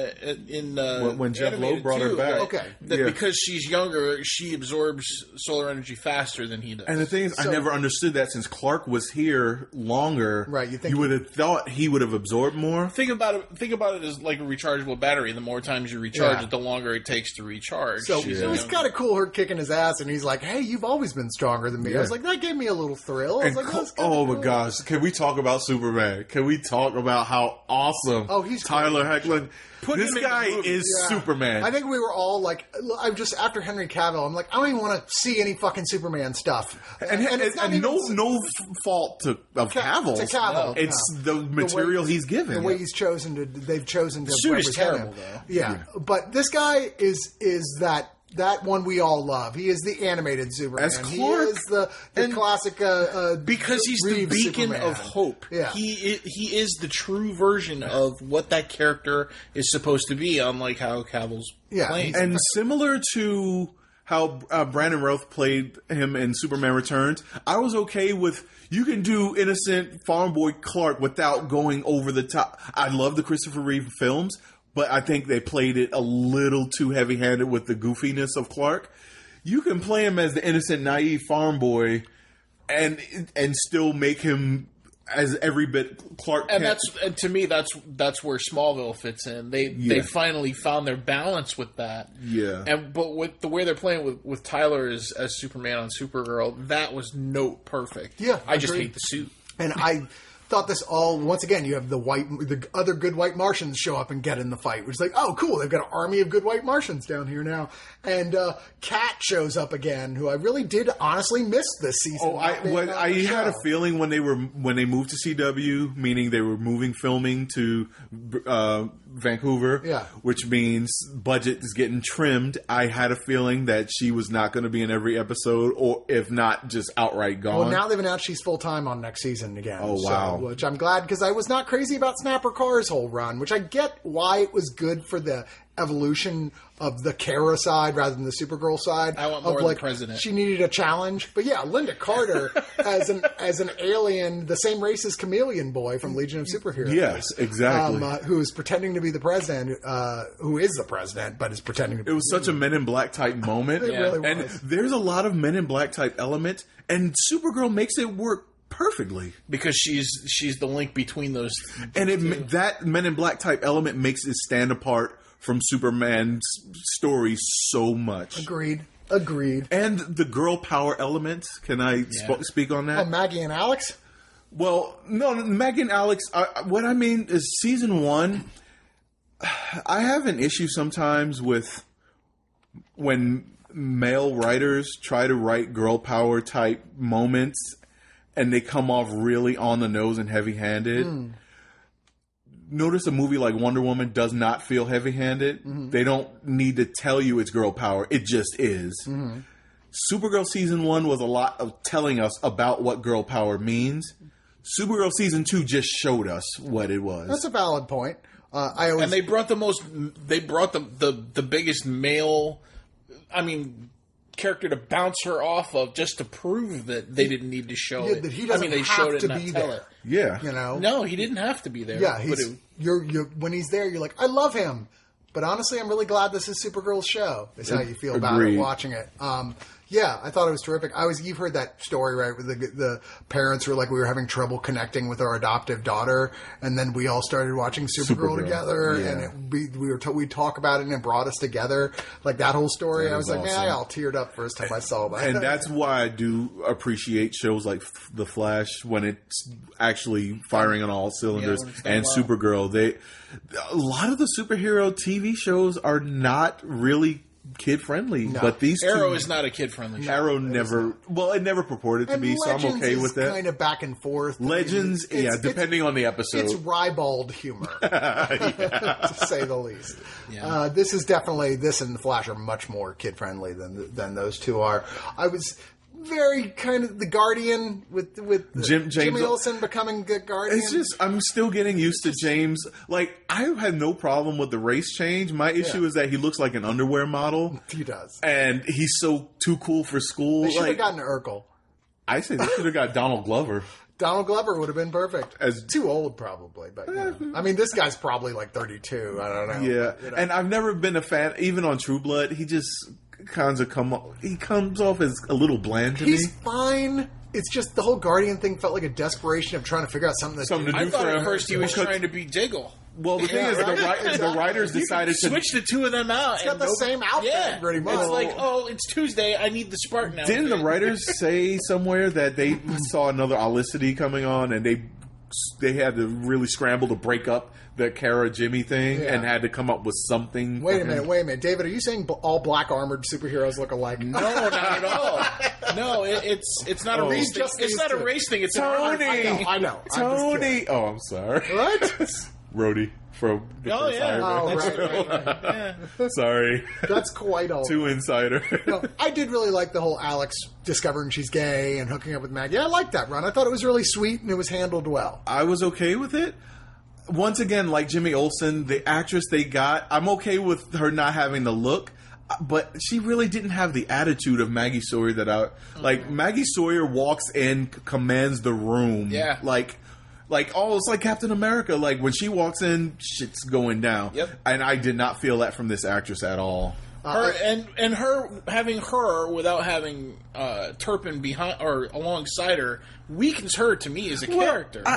in uh, When- when Jeph animated Loeb brought her back. that- Okay. that Yeah. because she's younger, she absorbs solar energy faster than he does. And the thing is, I never understood that since Clark was here longer. Right, you think- you would have thought he would have absorbed more. think about it. Think about it as like a rechargeable battery. The more times you recharge Yeah. it, the longer it takes to recharge. so She's it was kind of cool her kicking his ass, and he's like, "Hey, you've always been stronger than me." I was like, that gave me a little thrill. I was like, Cl- "That's kinda oh my cool." gosh, can we talk about Superman? Can we talk about how awesome Oh, he's Tyler Hoechlin? Put this him guy movie. is Yeah. Superman. I think we were all like, I'm just after Henry Cavill. I'm like, I don't even want to see any fucking Superman stuff. and, and, it's not and even no no fault to of Ca- Cavill. to Cavill, It's no. the material way- he's given. the way he's chosen to. They've chosen to. suit is terrible, him. though. Yeah. but this guy is is that. That one we all love. He is the animated Superman. As he is the, the classic uh, uh, because he's Reeves the beacon Superman. of hope. Yeah. he he is the true version of what that character is supposed to be. Unlike how Cavill's Yeah, playing. and similar to how uh, Brandon Routh played him in Superman Returns, I was okay with you can do innocent farm boy Clark without going over the top. I love the Christopher Reeve films, but I think they played it a little too heavy handed with the goofiness of Clark. You can play him as the innocent, naive farm boy, and and still make him as every bit Clark. and Kent. that's and to me that's that's where Smallville fits in. They they finally found their balance with that. Yeah. And but with the way they're playing with with Tyler as as Superman on Supergirl, that was note perfect. Yeah, I just agreed. hate the suit. And I thought this all once again. You have the white, the other good white Martians show up and get in the fight, which is like, oh, cool. They've got an army of good white Martians down here now. And uh, Cat shows up again, who I really did honestly miss this season. Oh, I not being what, on I had a feeling when they were when they moved to CW, meaning they were moving filming to uh, Vancouver, Yeah. which means budget is getting trimmed. I had a feeling that she was not going to be in every episode, or if not, just outright gone. Well, now they've announced she's full time on next season again. Oh, so- wow. Which I'm glad because I was not crazy about Snapper Carr's whole run, which I get why it was good for the evolution of the Kara side rather than the Supergirl side. I want more of the like, president. She needed a challenge, but yeah, Lynda Carter [LAUGHS] as an as an alien, the same race as Chameleon Boy from Legion of Superheroes. Yes, exactly. Um, uh, who is pretending to be the president, uh, who is the president, but is pretending to be. it was such a Men in Black type moment, It really and there's a lot of Men in Black type elements, and Supergirl makes it work perfectly. because she's she's the link between those. and it that Men in Black type element makes it stand apart from Superman's story so much. Agreed. Agreed. And the girl power element. Can I sp- speak on that? Oh, Maggie and Alex. well, no, Meg and Alex. I, what I mean is, season one. [SIGHS] I have an issue sometimes with when male writers try to write girl power type moments and they come off really on the nose and heavy handed. Hmm. Notice a movie like Wonder Woman does not feel heavy handed. Mm-hmm. They don't need to tell you it's girl power, it just is. Mm-hmm. Supergirl season one was a lot of telling us about what girl power means. Supergirl season two just showed us what it was. That's a valid point. Uh, I always and they brought the most they brought the the, the biggest male i mean character to bounce her off of just to prove that they didn't need to show Yeah, it that he i doesn't mean they have showed it to not be tell there. it yeah. you know. no he didn't have to be there Yeah, he's it, you're you're when he's there, you're like, I love him. But honestly, I'm really glad this is Supergirl's show. Is how you feel about it watching it. Um, yeah, I thought it was terrific. I was you've heard that story right? Where the the parents were like we were having trouble connecting with our adoptive daughter, and then we all started watching Supergirl, Supergirl, together, yeah. and it, we we were to, we talk about it and it brought us together. Like that whole story, That I was is like, man, I awesome. all teared up first time I saw that. and [LAUGHS] that's why I do appreciate shows like The Flash when it's actually firing on all cylinders, Yeah, when it's done and well. Supergirl. They a lot of the superhero TV shows are not really kid friendly, but these arrow two, is not a kid friendly show Arrow never. Well, it never purported to And be, so I'm Legends okay is with that. Kind of back and forth. I mean, Legends, it's- yeah, it's- depending on the episode. It's ribald humor, [LAUGHS] [LAUGHS] to say the least. Uh, this is definitely this and the Flash are much more kid friendly than than those two are. I was very kind of the Guardian with with Jim- James- Jimmy Olsen becoming the Guardian. It's just I'm still getting used to James. Like I had no problem with the race change. My issue Yeah. is that he looks like an underwear model, he does. and he's so too cool for school. They should have gotten Urkel. I say, they should have got Donald Glover. [LAUGHS] Donald Glover would have been perfect. As- too old, probably, but you know. I mean, this guy's probably like thirty-two. I don't know. Yeah, You know. and I've never been a fan. Even on True Blood, he just kinds of come. o- He comes off as a little bland to he's me. fine. It's just the whole Guardian thing felt like a desperation of trying to figure out something that Something to i do thought for at him. first he was Because- trying to be jiggle Well, the thing Yeah, is, the, right. ri- the Exactly. writers [LAUGHS] You decided to switch the two of them out It's got and the no- same outfit, yeah pretty much. it's like oh it's tuesday i need the spartan outfit. Didn't the writers [LAUGHS] say somewhere that they saw another Olicity coming on and they they had to really scramble to break up the Kara Jimmy thing Yeah. and had to come up with something? Wait a minute, wait a minute, David. Are you saying all black armored superheroes look alike? no not at all [LAUGHS] no it, it's it's not Oh. a race thing. just it's not a two. race thing it's Tony! thing. I know. I'm just kidding. Tony! Oh, I'm sorry. What? [LAUGHS] Rhodey from the oh first yeah Iron Oh, Man. That's right, right, right. [LAUGHS] yeah Sorry. That's quite all. Too insider. No, I did really like the whole Alex discovering she's gay and hooking up with Maggie. I liked that run. I thought it was really sweet and it was handled well. I was okay with it. Once again, like Jimmy Olsen, the actress they got, I'm okay with her not having the look, but she really didn't have the attitude of Maggie Sawyer that I like. Mm-hmm. Maggie Sawyer walks in, commands the room, Yeah. like. Like, oh, it's like Captain America. Like when she walks in, shit's going down. Yep. And I did not feel that from this actress at all. Her and and her having her without having uh, Turpin behind or alongside her weakens her to me as a character. I,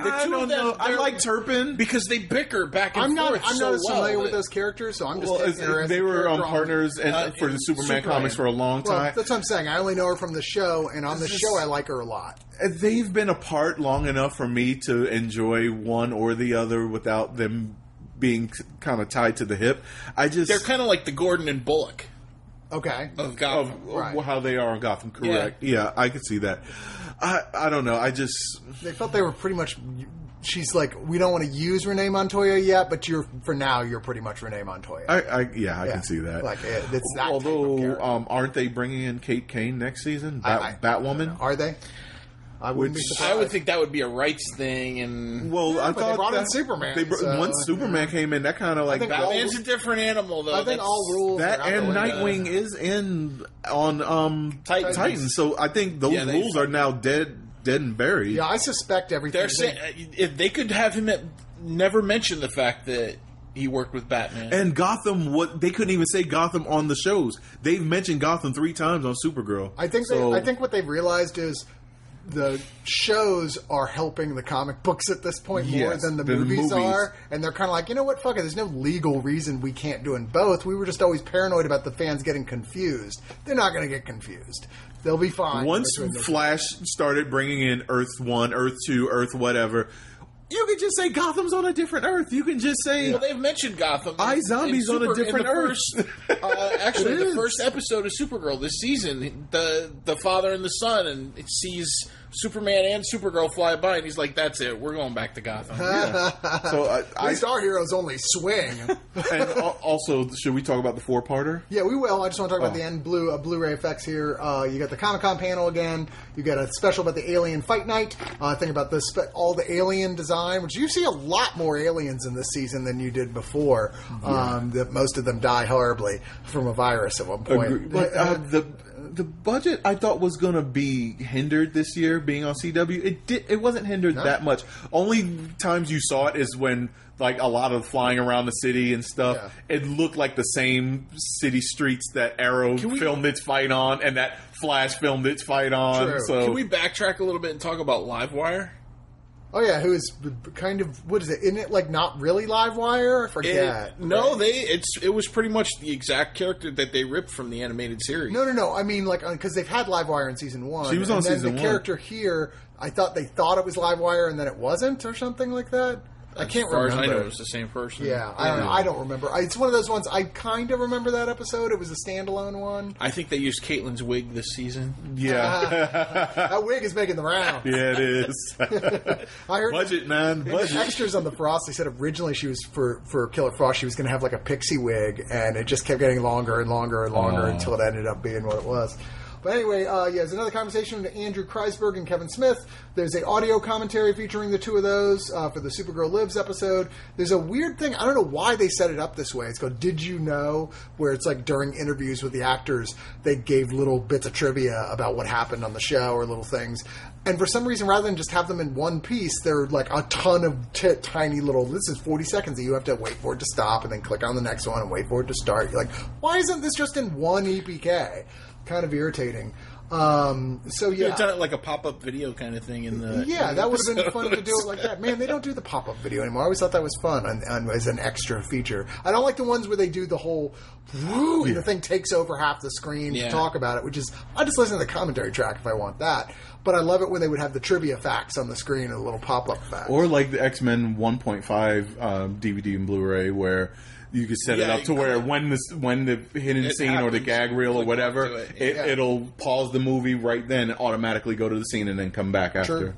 I don't them, know. I like Turpin. because they bicker back and I'm not. forth I'm so not as well familiar with those characters, so I'm just. Well, taking as they were um, partners and, uh, for the Superman, Superman. comics for a long Well, time. that's what I'm saying. I only know her from the show, and on the This is- show, I like her a lot. They've been apart long enough for me to enjoy one or the other without them being kind of tied to the hip. I just They're kind of like the Gordon and Bullock Okay. of of, Gotham. Right. how they are on Gotham. Correct. Yeah. I could see that. I I don't know. I just They felt they were pretty much. She's like, we don't want to use Renee Montoya yet, but you're for now. You're pretty much Renee Montoya. I, I yeah I Yeah. can see that. Like, it- it's that type of Although um, aren't they bringing in Kate Kane next season? Bat, I- I- Batwoman. Are they? I wouldn't Which- be surprised. I would think that would be a rights thing, and Well, I but they thought brought in that- Superman, They br- so- once Superman came in, that kind of like think that, all- Batman's a different animal, though. I think That's- all rules that are out the and window. Nightwing is in on um Titans. Titans. So I think those Yeah, they rules are now dead, dead and buried. Yeah, I suspect everything. They're saying if they could have him at, never mention the fact that he worked with Batman. And Gotham, what they couldn't even say Gotham on the shows. They've mentioned Gotham three times on Supergirl. I think so. they, I think what they've realized is the shows are helping the comic books at this point more Yes, than the the movies, movies. are, and they're kind of like, you know what, fuck it. There's no legal reason we can't do in both. We were just always paranoid about the fans getting confused. They're not going to get confused. They'll be fine. once Flash started bringing in Earth One, Earth Two, Earth whatever, you can just say Gotham's on a different Earth. You can just say well, they've mentioned Gotham. I, Zombies on a different Earth. First, uh, [LAUGHS] actually, the first episode of Supergirl this season, the the father and the son, and it sees Superman and Supergirl fly by, and he's like, "That's it. We're going back to Gotham." [LAUGHS] so. I, At I our heroes only swing. [LAUGHS] and al- also, should we talk about the four parter? Yeah, we will. I just want to talk about Oh. the end blue uh, Blu-ray effects here. Uh, you got the Comic Con panel again. You got a special about the Alien Fight Night. Uh, thing about the spe- all the alien design, which you see a lot more aliens in this season than you did before. Um, that most of them die horribly from a virus at one point. Agree- But uh, the the budget I thought was going to be hindered this year being on CW. It did. It wasn't hindered that much. Only times you saw it is when like a lot of flying around the city and stuff. Yeah. It looked like the same city streets that Arrow we- filmed its fight on and that Flash filmed its fight on. True. So Can we backtrack a little bit and talk about Livewire? Oh yeah, who is kind of what is it? Isn't it like not really Livewire? I forget. It- no, Right. they it's it was pretty much the exact character that they ripped from the animated series. No, no, no. I mean, like, uh, because they've had Livewire in season one. She was on and then season the one. character here, I thought they thought it was Livewire and then it wasn't, or something like that. I can't as far remember. as I know, it was the same person. Yeah, I don't know. I don't remember. I, it's one of those ones. I kind of remember that episode. It was a standalone one. I think they used Caitlin's wig this season. yeah, [LAUGHS] That wig is making the round. [LAUGHS] yeah, it is. [LAUGHS] I heard budget, man, in the budget. extras on the Frost. They said originally she was for for Killer Frost. She was going to have like a pixie wig, and it just kept getting longer and longer and longer Oh. until it ended up being what it was. But anyway, uh, yeah, there's another conversation with Andrew Kreisberg and Kevin Smith. There's a audio commentary featuring the two of those uh, for the Supergirl Lives episode. There's a weird thing. I don't know why they set it up this way. It's called "Did You Know," where it's like during interviews with the actors, they gave little bits of trivia about what happened on the show or little things. And for some reason, rather than just have them in one piece, they're like a ton of t- tiny little. This is forty seconds that you have to wait for it to stop, and then click on the next one and wait for it to start. You're like, why isn't this just in one EPK? Kind of irritating. Um, so You yeah, have done it like a pop up video kind of thing in the yeah, in the that would have been fun to do it like that. Man, they don't do the pop up video anymore. I always thought that was fun and, and as an extra feature. I don't like the ones where they do the whole woo, and the thing takes over half the screen Yeah. to talk about it, which is I just listen to the commentary track if I want that. But I love it when they would have the trivia facts on the screen and a little pop up fact. Or like the X Men 1.5 um, DVD and Blu-ray, where you could set it up to where when the when the hidden scene or the gag reel or whatever, it. Yeah. it'll pause the movie right then and automatically go to the scene and then come back after. True.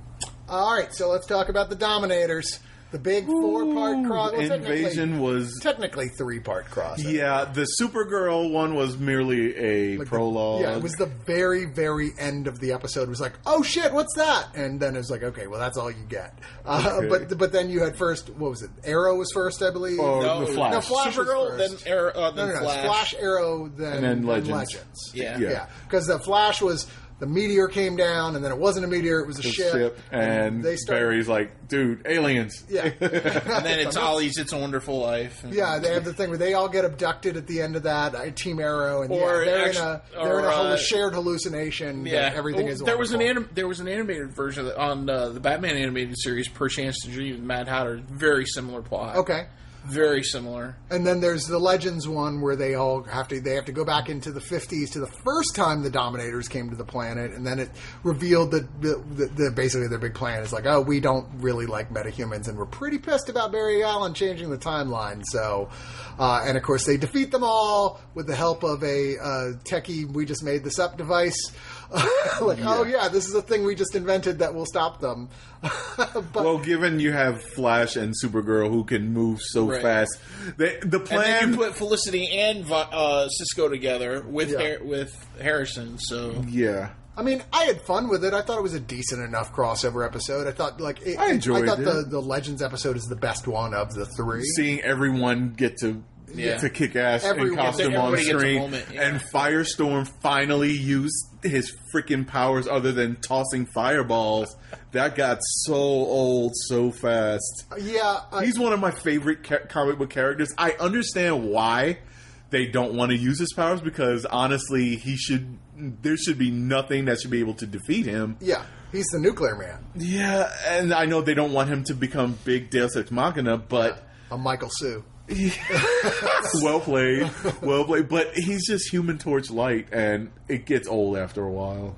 All right, so let's talk about the Dominators. The big four part cross. well, technically- Invasion was technically three part cross. yeah. The Supergirl one was merely a Like the- prologue. yeah, it was the very, very end of the episode. It was like, oh shit, what's that? And then it was like, okay, well that's all you get. Uh, Okay. But but then you had first, what was it? Arrow was first, I believe. Or No, the Flash. No, Flash was Supergirl, then. Arrow, uh, then no, no, Flash. Flash, Arrow, then, And then Legends. Yeah. Yeah. yeah. Because the Flash was the meteor came down, and then it wasn't a meteor; it was a ship. ship, and they started. Barry's like, dude, aliens. Yeah, [LAUGHS] And then it's [LAUGHS] Ollie's It's a Wonderful Life. And- Yeah, they have the thing where they all get abducted at the end of that uh, Team Arrow, and Or yeah, they're actu- in a they're in a or, hallu- uh, shared hallucination. that Yeah, everything Oh, is. There was an anim- there was an animated version of it on uh, the Batman animated series, Per Chance to Dream, with Mad Hatter. Very similar plot. Okay, very similar. and then there's the Legends one where they all have to they have to go back into the 50s to the first time the Dominators came to the planet, and then it revealed that the, the, the basically their big plan is like, oh, we don't really like metahumans, and we're pretty pissed about Barry Allen changing the timeline. So, uh, and of course they defeat them all with the help of a uh, techie. We just made this up device. [LAUGHS] like, oh yeah, this is a thing we just invented that will stop them. [LAUGHS] but Well, given you have Flash and Supergirl who can move so Right. fast, they, the And plan. then you put Felicity and uh, Cisco together with Yeah. Har- with Harrison. So yeah, I mean, I had fun with it. I thought it was a decent enough crossover episode. I thought like it, I enjoyed I thought it. the the Legends episode is the best one of the three. seeing everyone get to Yeah. to kick ass Everyone- in costume on everybody gets a screen, moment, yeah. and Firestorm finally used his freaking powers other than tossing fireballs. That got so old so fast. yeah, I, He's one of my favorite ca- comic book characters. I understand why they don't want to use his powers because honestly, he should. There should be nothing that should be able to defeat him. yeah, he's the nuclear man, Yeah, and I know they don't want him to become big Deus Ex Machina, but a Michael Sue. [LAUGHS] well played, well played. But he's just Human Torch light, and it gets old after a while.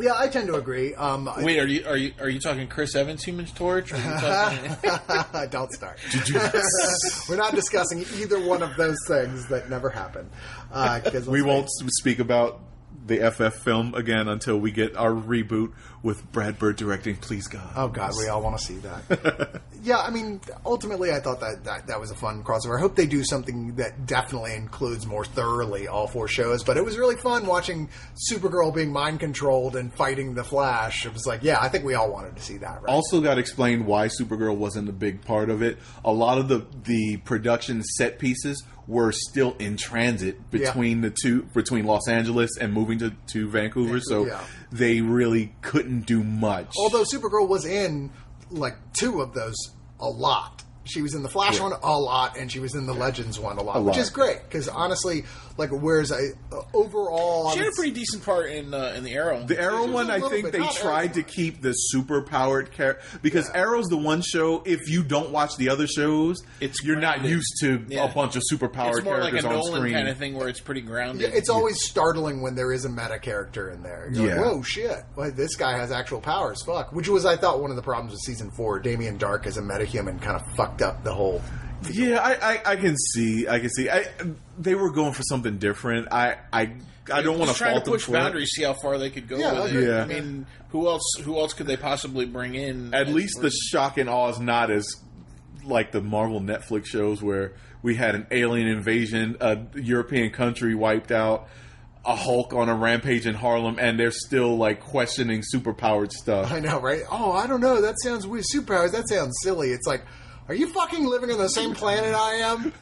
Yeah, I tend to agree. Um, wait, are you are you are you talking Chris Evans Human Torch? Or talking, [LAUGHS] don't start. [LAUGHS] We're not discussing either one of those things that never happened. Uh, 'cause We won't speak about the FF film again until we get our reboot with Brad Bird directing. Please God. Oh God, we all want to see that. [LAUGHS] yeah, I mean, ultimately, I thought that, that that was a fun crossover. I hope they do something that definitely includes more thoroughly all four shows. But it was really fun watching Supergirl being mind controlled and fighting the Flash. It was like, yeah, I think we all wanted to see that. Right? also got explained why Supergirl wasn't a big part of it. A lot of the the production set pieces were still in transit between the two between Los Angeles and moving to, to Vancouver, so Yeah. they really couldn't do much. Although Supergirl was in like two of those a lot. She was in the Flash one a lot, and she was in the Legends one a lot, which lot. is great because honestly, like, whereas I uh, overall, she had a pretty decent part in uh, in the Arrow. The Arrow one, I think bit, they not tried to keep the super powered character because Yeah. Arrow's the one show. If you don't watch the other shows, It's you're not used to Yeah. a bunch of super powered it's more like a characters on Nolan screen. kind of thing where it's pretty grounded. Yeah, it's always startling when there is a meta character in there. You're Yeah. like, whoa, shit! Well, this guy has actual powers. Fuck. Which was, I thought, one of the problems with season four. Damien Darhk as a metahuman kind of fucked up the whole. Yeah, I, I, I can see. I can see. I, they were going for something different. I, I, I don't want to Just trying fault to them push for it. boundaries, see how far they could go Yeah, with it. Yeah. I mean, who else? Who else could they possibly bring in? At least the shock and awe is not as like the Marvel Netflix shows where we had an alien invasion, a European country wiped out, a Hulk on a rampage in Harlem, and they're still like questioning superpowered stuff. I know, right? Oh, I don't know. That sounds weird. Superpowers. That sounds silly. It's like, are you fucking living on the same planet I am?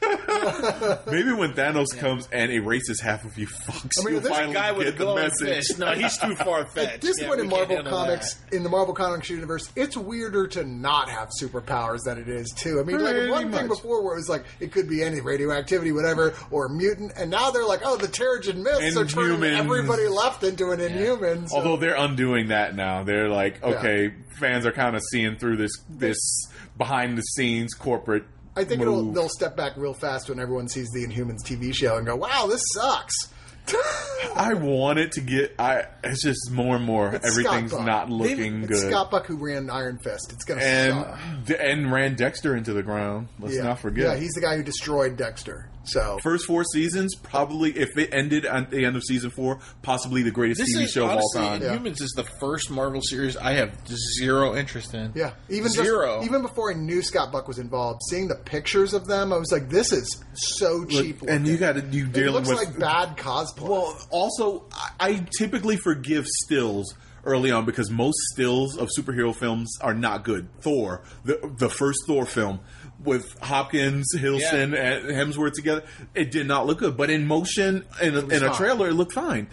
[LAUGHS] Maybe when Thanos comes and erases half of you fucks, I mean, you'll this finally guy with get the glowing message. fist. No, he's too [LAUGHS] far fetched. At this Yeah, point in Marvel Comics, that. in the Marvel Comics universe, it's weirder to not have superpowers than it is too. I mean, like Pretty one thing before where it was like it could be any radioactivity, whatever, or a mutant, and now they're like, oh, the Terrigen Mists are turning Inhumans. everybody left into an Inhuman. So- Although they're undoing that now. They're like, okay, fans are kind of seeing through this this behind the scenes corporate. I think it'll, they'll step back real fast when everyone sees the Inhumans TV show and go, wow, this sucks. I [LAUGHS] want it to get. I. It's just more and more. It's Everything's not looking good. Scott Buck who ran Iron Fist. It's going to and suck. and ran Dexter into the ground. Let's Yeah. not forget. Yeah, he's the guy who destroyed Dexter. So First four seasons, probably if it ended at the end of season four, possibly the greatest This TV is show honestly, of all time. Yeah. Inhumans is the first Marvel series I have zero interest in. Yeah, even Zero. Just, even before I knew Scott Buck was involved, seeing the pictures of them, I was like, "This is so cheap." Look, and you got to you It dealing looks with like bad cosplay. Well, also, I- I typically forgive stills early on because most stills of superhero films are not good. Thor, the the first Thor film with Hopkins, Hiddleston, and Hemsworth together, it did not look good. But in motion, in a, in a trailer, it looked fine.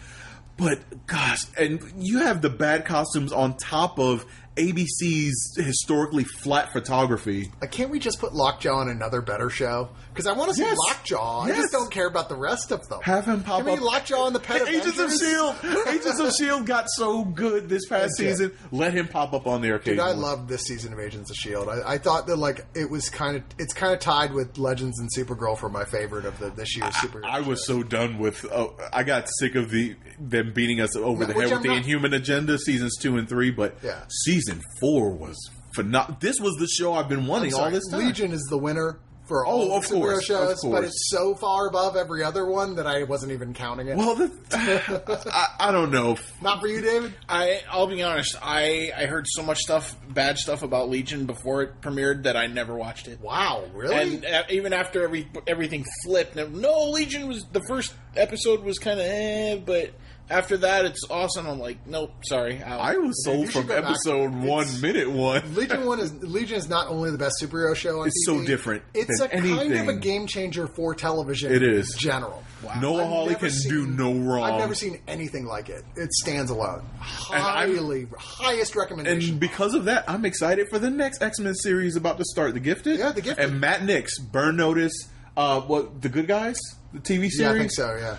But gosh, and you have the bad costumes on top of ABC's historically flat photography. Like, can't we just put Lockjaw on another better show? Because I want to see Yes. Lockjaw. I just don't care about the rest of them. Have him pop Can up. Lockjaw on the Pet Agents of Shield. Agents of Shield got so good this past It did. season. Let him pop up on there Dude. I loved this season of Agents of Shield. I, I thought that like it was kind of it's kind of tied with Legends and Supergirl for my favorite of the this year's superhero. I was so done with. Uh, I got sick of the them beating us over the Which head I'm with the not- Inhuman agenda, seasons two and three. But Yeah. season four was phenomenal. This was the show I've been wanting Sorry, all this time. Legion is the winner for Oh, all of the superhero course, of shows, but it's so far above every other one that I wasn't even counting it. Well, the, [LAUGHS] I, I don't know. Not for you, David. I I'll be honest. I I heard so much stuff, bad stuff about Legion before it premiered that I never watched it. Wow, really? And uh, even after every everything flipped, no Legion was the first episode was kind of eh, but after that it's awesome. I'm like, nope, sorry. out. I was sold should from go back. episode one, It's- minute one. Legion one is Legion is not only the best superhero show on It's TV, so different It's than a kind of a game changer for television. It is. in general. Noah I've Hawley never can do no wrong. I've never seen anything like it. It stands alone. Highly, highest recommendation. And because of that, I'm excited for the next X Men series about to start, The Gifted. Yeah, The Gifted. And Matt Nix, Burn Notice, uh, what the Good Guys, the TV series. yeah, I think so. Yeah,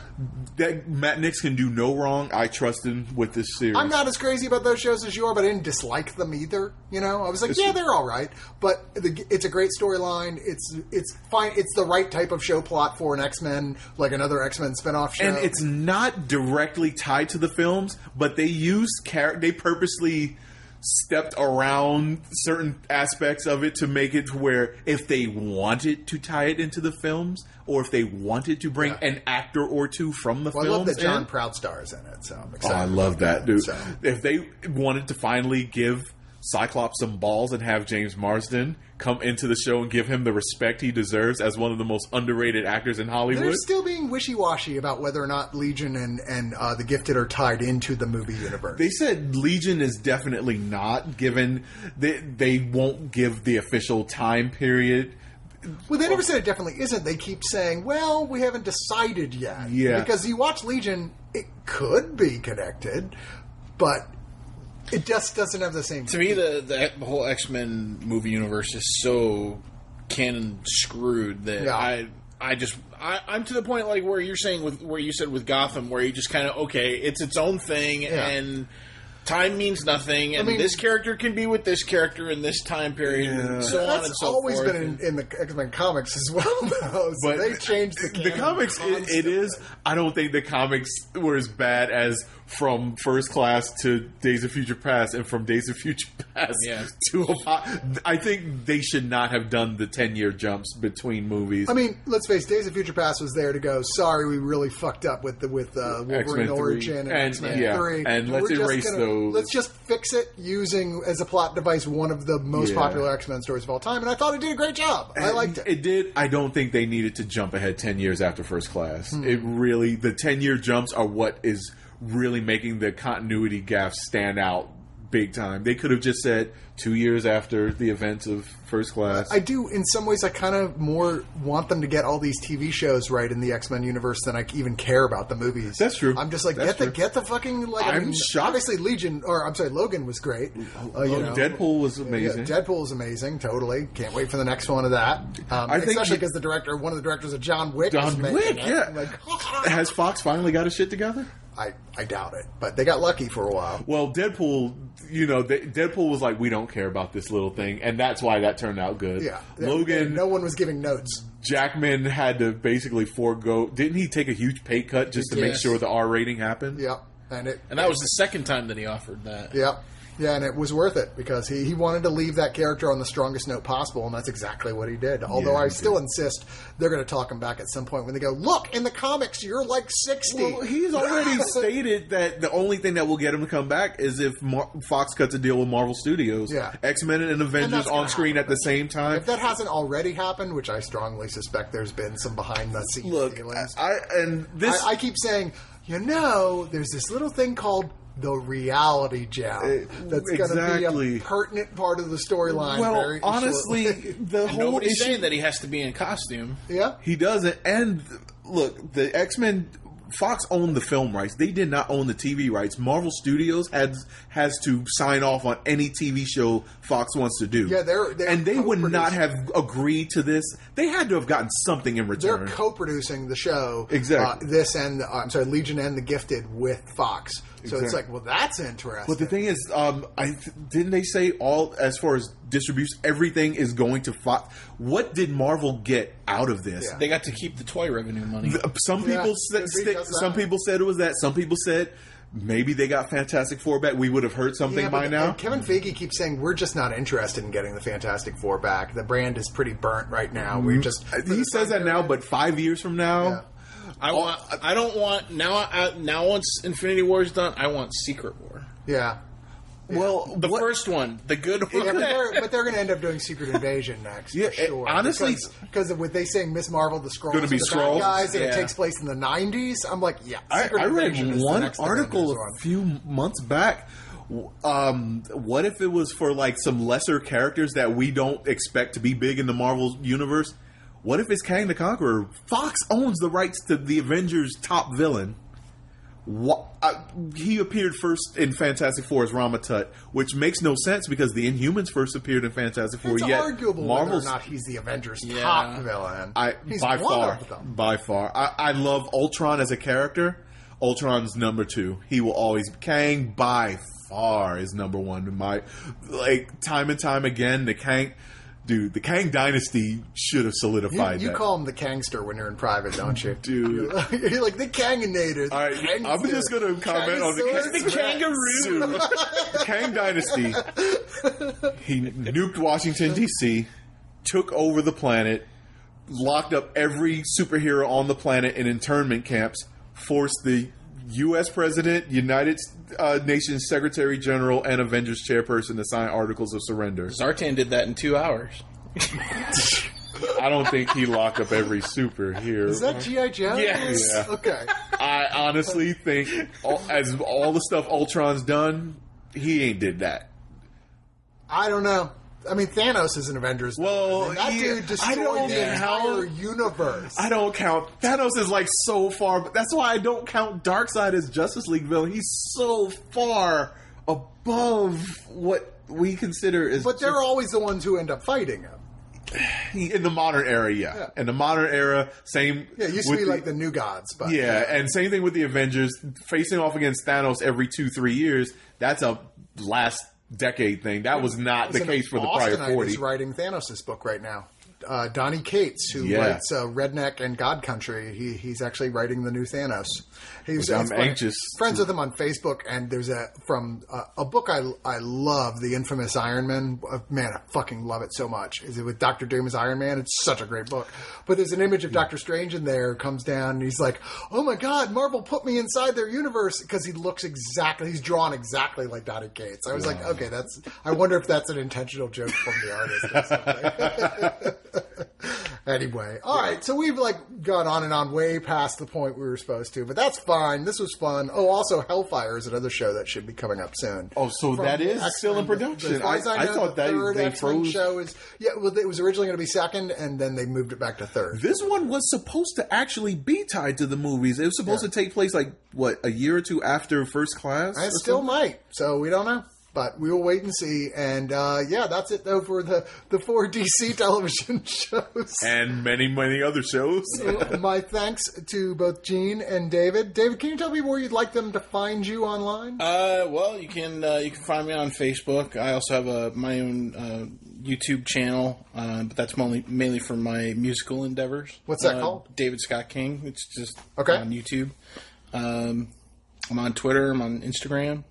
That Matt Nix can do no wrong. I trust him with this series. I'm not as crazy about those shows as you are, but I didn't dislike them either. You know, I was like, It's- yeah, they're all right, but the, it's a great storyline. It's it's fine. It's the right type of show plot for an X Men, like another X Men spinoff show. and it's not directly tied to the films, but they use char- they purposely stepped around certain aspects of it to make it to where if they wanted to tie it into the films or if they wanted to bring Yeah. an actor or two from the well, I love that John in, Proudstar is in it, so I'm Oh. I love that, dude. So- If they wanted to finally give Cyclops some balls and have James Marsden come into the show and give him the respect he deserves as one of the most underrated actors in Hollywood, They're still being wishy washy about whether or not Legion and and uh, the Gifted are tied into the movie universe. they said Legion is definitely not given. They they won't give the official time period. Well, they never said it definitely isn't. They keep saying, "Well, we haven't decided yet." Yeah. because you watch Legion, it could be connected, but it just doesn't have the same. to me, the, the the whole X Men movie universe is so canon screwed that Yeah. I I just I, I'm to the point like where you're saying with where you said with Gotham, where you just kind of okay, it's its own thing Yeah. and. Time means nothing, and mean- this character can be with this character in this time period, and so on and so always forth. been in, in the X Men comics as well, [LAUGHS] though. So But they changed the the comics. It, it constantly. is. I don't think the comics were as bad as from First Class to Days of Future Past and from Days of Future [LAUGHS] Past Yeah. to. Apo- I think they should not have done the ten year jumps between movies. I mean, let's face, Days of Future Past was there to go. Sorry, we really fucked up with the with uh, Wolverine Origin and, And, X Men yeah, Three, and let's just erase gonna- those. Let's just fix it using as a plot device one of the most Yeah. popular X Men stories of all time, and I thought it did a great job. I liked it. It did. I don't think they needed to jump ahead ten years after First Class. Hmm. It really the ten year jumps are what is really making the continuity gaps stand out big time. They could have just said two years after the events of First Class. I do, in some ways, I kind of more want them to get all these TV shows right in the X Men universe than I even care about the movies. That's true. I'm just like, That's get the get the fucking like. I I'm mean, shocked. Obviously, Legion or I'm sorry, Logan was great. Uh, you know. Deadpool was Yeah, amazing. Deadpool is amazing. Totally, can't wait for the next one of that. Um, I especially because the director, one of the directors of John Wick, John Wick, yeah. Like, [LAUGHS] Has Fox finally got his shit together? I I doubt it, but they got lucky for a while. Well, Deadpool, you know, they, Deadpool was like, we don't care about this little thing, and that's why that turned out good. Yeah, Logan, No one was giving notes. Jackman had to basically forego. Didn't he take a huge pay cut just to make sure the R rating happened? Yep, and it and that was the second time that he offered that. Yep. Yeah, and it was worth it because he, he wanted to leave that character on the strongest note possible, and that's exactly what he did. Although Yeah, I still insist they're going to talk him back at some point when they go, look, in the comics, you're like 60. Well, he's already [LAUGHS] stated that the only thing that will get him to come back is if Mar- Fox cuts a deal with Marvel Studios. Yeah. X Men and Avengers that's on screen happen. at the same time. if that hasn't already happened, which I strongly suspect there's been some behind the scenes Look, dealings, I and this I, I keep saying, you know, there's this little thing called the reality gem Uh, that's going to be exactly. a pertinent part of the storyline. well, very honestly, shortly. [LAUGHS] the And whole nobody's issue saying that he has to be in costume. yeah. He doesn't. And look, the X Men Fox owned the film rights. They did not own the TV rights. Marvel Studios had has to sign off on any TV show Fox wants to do. Yeah, they're- they're and they would not have agreed to this. They had to have gotten something in return. They're co-producing the show, Exactly. Uh, this and uh, I'm sorry, Legion and the Gifted with Fox. So it's like, well, that's interesting. But the thing is, um, I th- didn't they say all as far as distribution, everything is going to Fox. What did Marvel get out of this? Yeah. They got to keep the toy revenue money. Some Yeah, people said, could be some people said it was that. Some people said maybe they got Fantastic Four back. We would have heard something Yeah, by but- now. and Kevin Feige keeps saying we're just not interested in getting the Fantastic Four back. The brand is pretty burnt right now. We just Mm-hmm. he says that now, but five years from now, Yeah. I want. I don't want now. I, now once Infinity War is done, I want Secret War. yeah. Well, The what- first one, the good one. Yeah, but they're, [LAUGHS] they're going to end up doing Secret Invasion next, Yeah, for sure. honestly- because, what they saying, Miss Marvel, the scroll be are the bad Skrulls? guys, and it takes place in the '90s. I'm like, yeah. I, Secret I read is the one article a few months back. Um, what if it was for like some lesser characters that we don't expect to be big in the Marvel universe? What if it's Kang the Conqueror? Fox owns the rights to the Avengers' top villain. What, uh, he appeared first in Fantastic Four as Ramatut, which makes no sense because the Inhumans first appeared in Fantastic Four. It's yet arguable Marvel's whether or not he's the Avengers' Yeah. top villain. I he's by one far, of them. by far. I, I love Ultron as a character. Ultron's number two. He will always Kang by far is number one. In my like time and time again, the Kang, dude, the Kang dynasty should have solidified you that. call him the Kangster when you're in private, don't you? [LAUGHS] Dude. You're [LAUGHS] like, you're like the Kanginator. the All right, I'm just going to comment on the, Kangasaurus the kangaroo. [LAUGHS] the Kang dynasty. He nuked Washington D.C., took over the planet, locked up every superhero on the planet in internment camps, forced the U.S. President, United uh, Nations Secretary General, and Avengers chairperson to sign articles of surrender. Zartan did that in two hours. [LAUGHS] I don't think he locked up every superhero. Is that GI Joe? Yes. Yeah. Okay. I honestly think, all, as all the stuff Ultron's done, he ain't did that. I don't know. I mean, Thanos is an Avengers. Well, villain, that yeah, dude I destroyed don't the entire universe. I don't count Thanos is like so far. But that's why I don't count Darkseid as Justice League villain. He's so far above what we consider is. but they're always the ones who end up fighting him. in the modern era. Yeah, Yeah. in the modern era, same. Yeah, it used to be the- like the new gods, but Yeah, and same thing with the Avengers facing off against Thanos every two three years. That's a last decade thing. That was not the case for the prior forty. is writing Thanos' book right now. Uh, Donny Cates, who Yeah. writes uh, Redneck and God Country, he, he's actually writing the new Thanos. He's I'm anxious Friends to- with him on Facebook, and there's a from uh, a book I I love, the infamous Iron Man. Uh, man, I fucking love it so much. Is it with Doctor Doom as Iron Man? It's such a great book. But there's an image of Doctor Strange in there. Comes down, and he's like, "Oh my God, Marvel put me inside their universe," because he looks exactly. He's drawn exactly like Donny Cates. I was like, okay, that's. I wonder if that's an intentional joke from the artist. Or something. [LAUGHS] [LAUGHS] anyway, all right. So we've like gone on and on way past the point we were supposed to, but that's fine. This was fun. Oh, also Hellfire is another show that should be coming up soon. Oh, so From that is X-Men. still in production. Far as I- I, I know, thought the that third they X-Men froze- show is yeah. Well, it was originally going to be second, and then they moved it back to third. This one was supposed to actually be tied to the movies. It was supposed Yeah. to take place like what a year or two after First Class. I still something? might, so we don't know. But we will wait and see. And uh, yeah, that's it though for the the four DC [LAUGHS] television [LAUGHS] shows. and many many other shows. My thanks to both Gene and David. David, can you tell me where you'd like them to find you online? Uh, well, you can uh, you can find me on Facebook. I also have a my own uh, YouTube channel, uh, but that's mainly mainly for my musical endeavors. What's that Uh, called? David Scott King. It's just Okay. on YouTube. Um, I'm on Twitter. I'm on Instagram.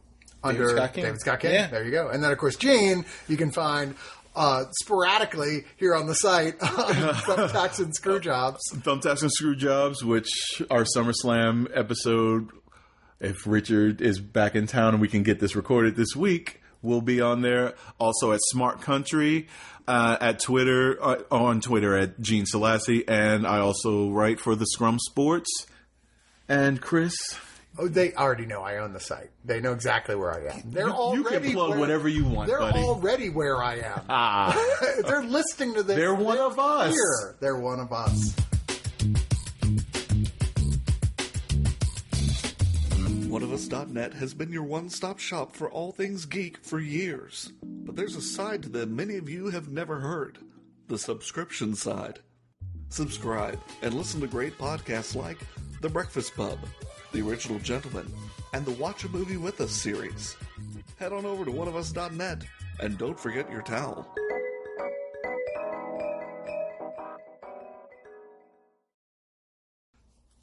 Under David Scott King. David Scott King. Yeah. There you go. And then, of course, Gene, you can find uh, sporadically here on the site [LAUGHS] on Thumbtacks and Screwjobs. Thumbtacks and Screwjobs, which our SummerSlam episode, if Richard is back in town and we can get this recorded this week, will be on there. Also at Smart Country, uh, at Twitter, uh, on Twitter at Gene Selassie, and I also write for the Scrum Sports. And Chris, Oh, they already know I own the site. They know exactly where I am. They're You- you already can plug where- whatever you want, They're buddy. already where I am. [LAUGHS] ah, [LAUGHS] They're listening to this. They're one of us. Here. They're one of us. OneOfUs.net has been your one stop shop for all things geek for years. But there's a side to them many of you have never heard the subscription side. Subscribe and listen to great podcasts like The Breakfast Pub, The Original Gentleman, and the Watch a Movie With Us series. Head on over to OneOfUs.net and don't forget your towel.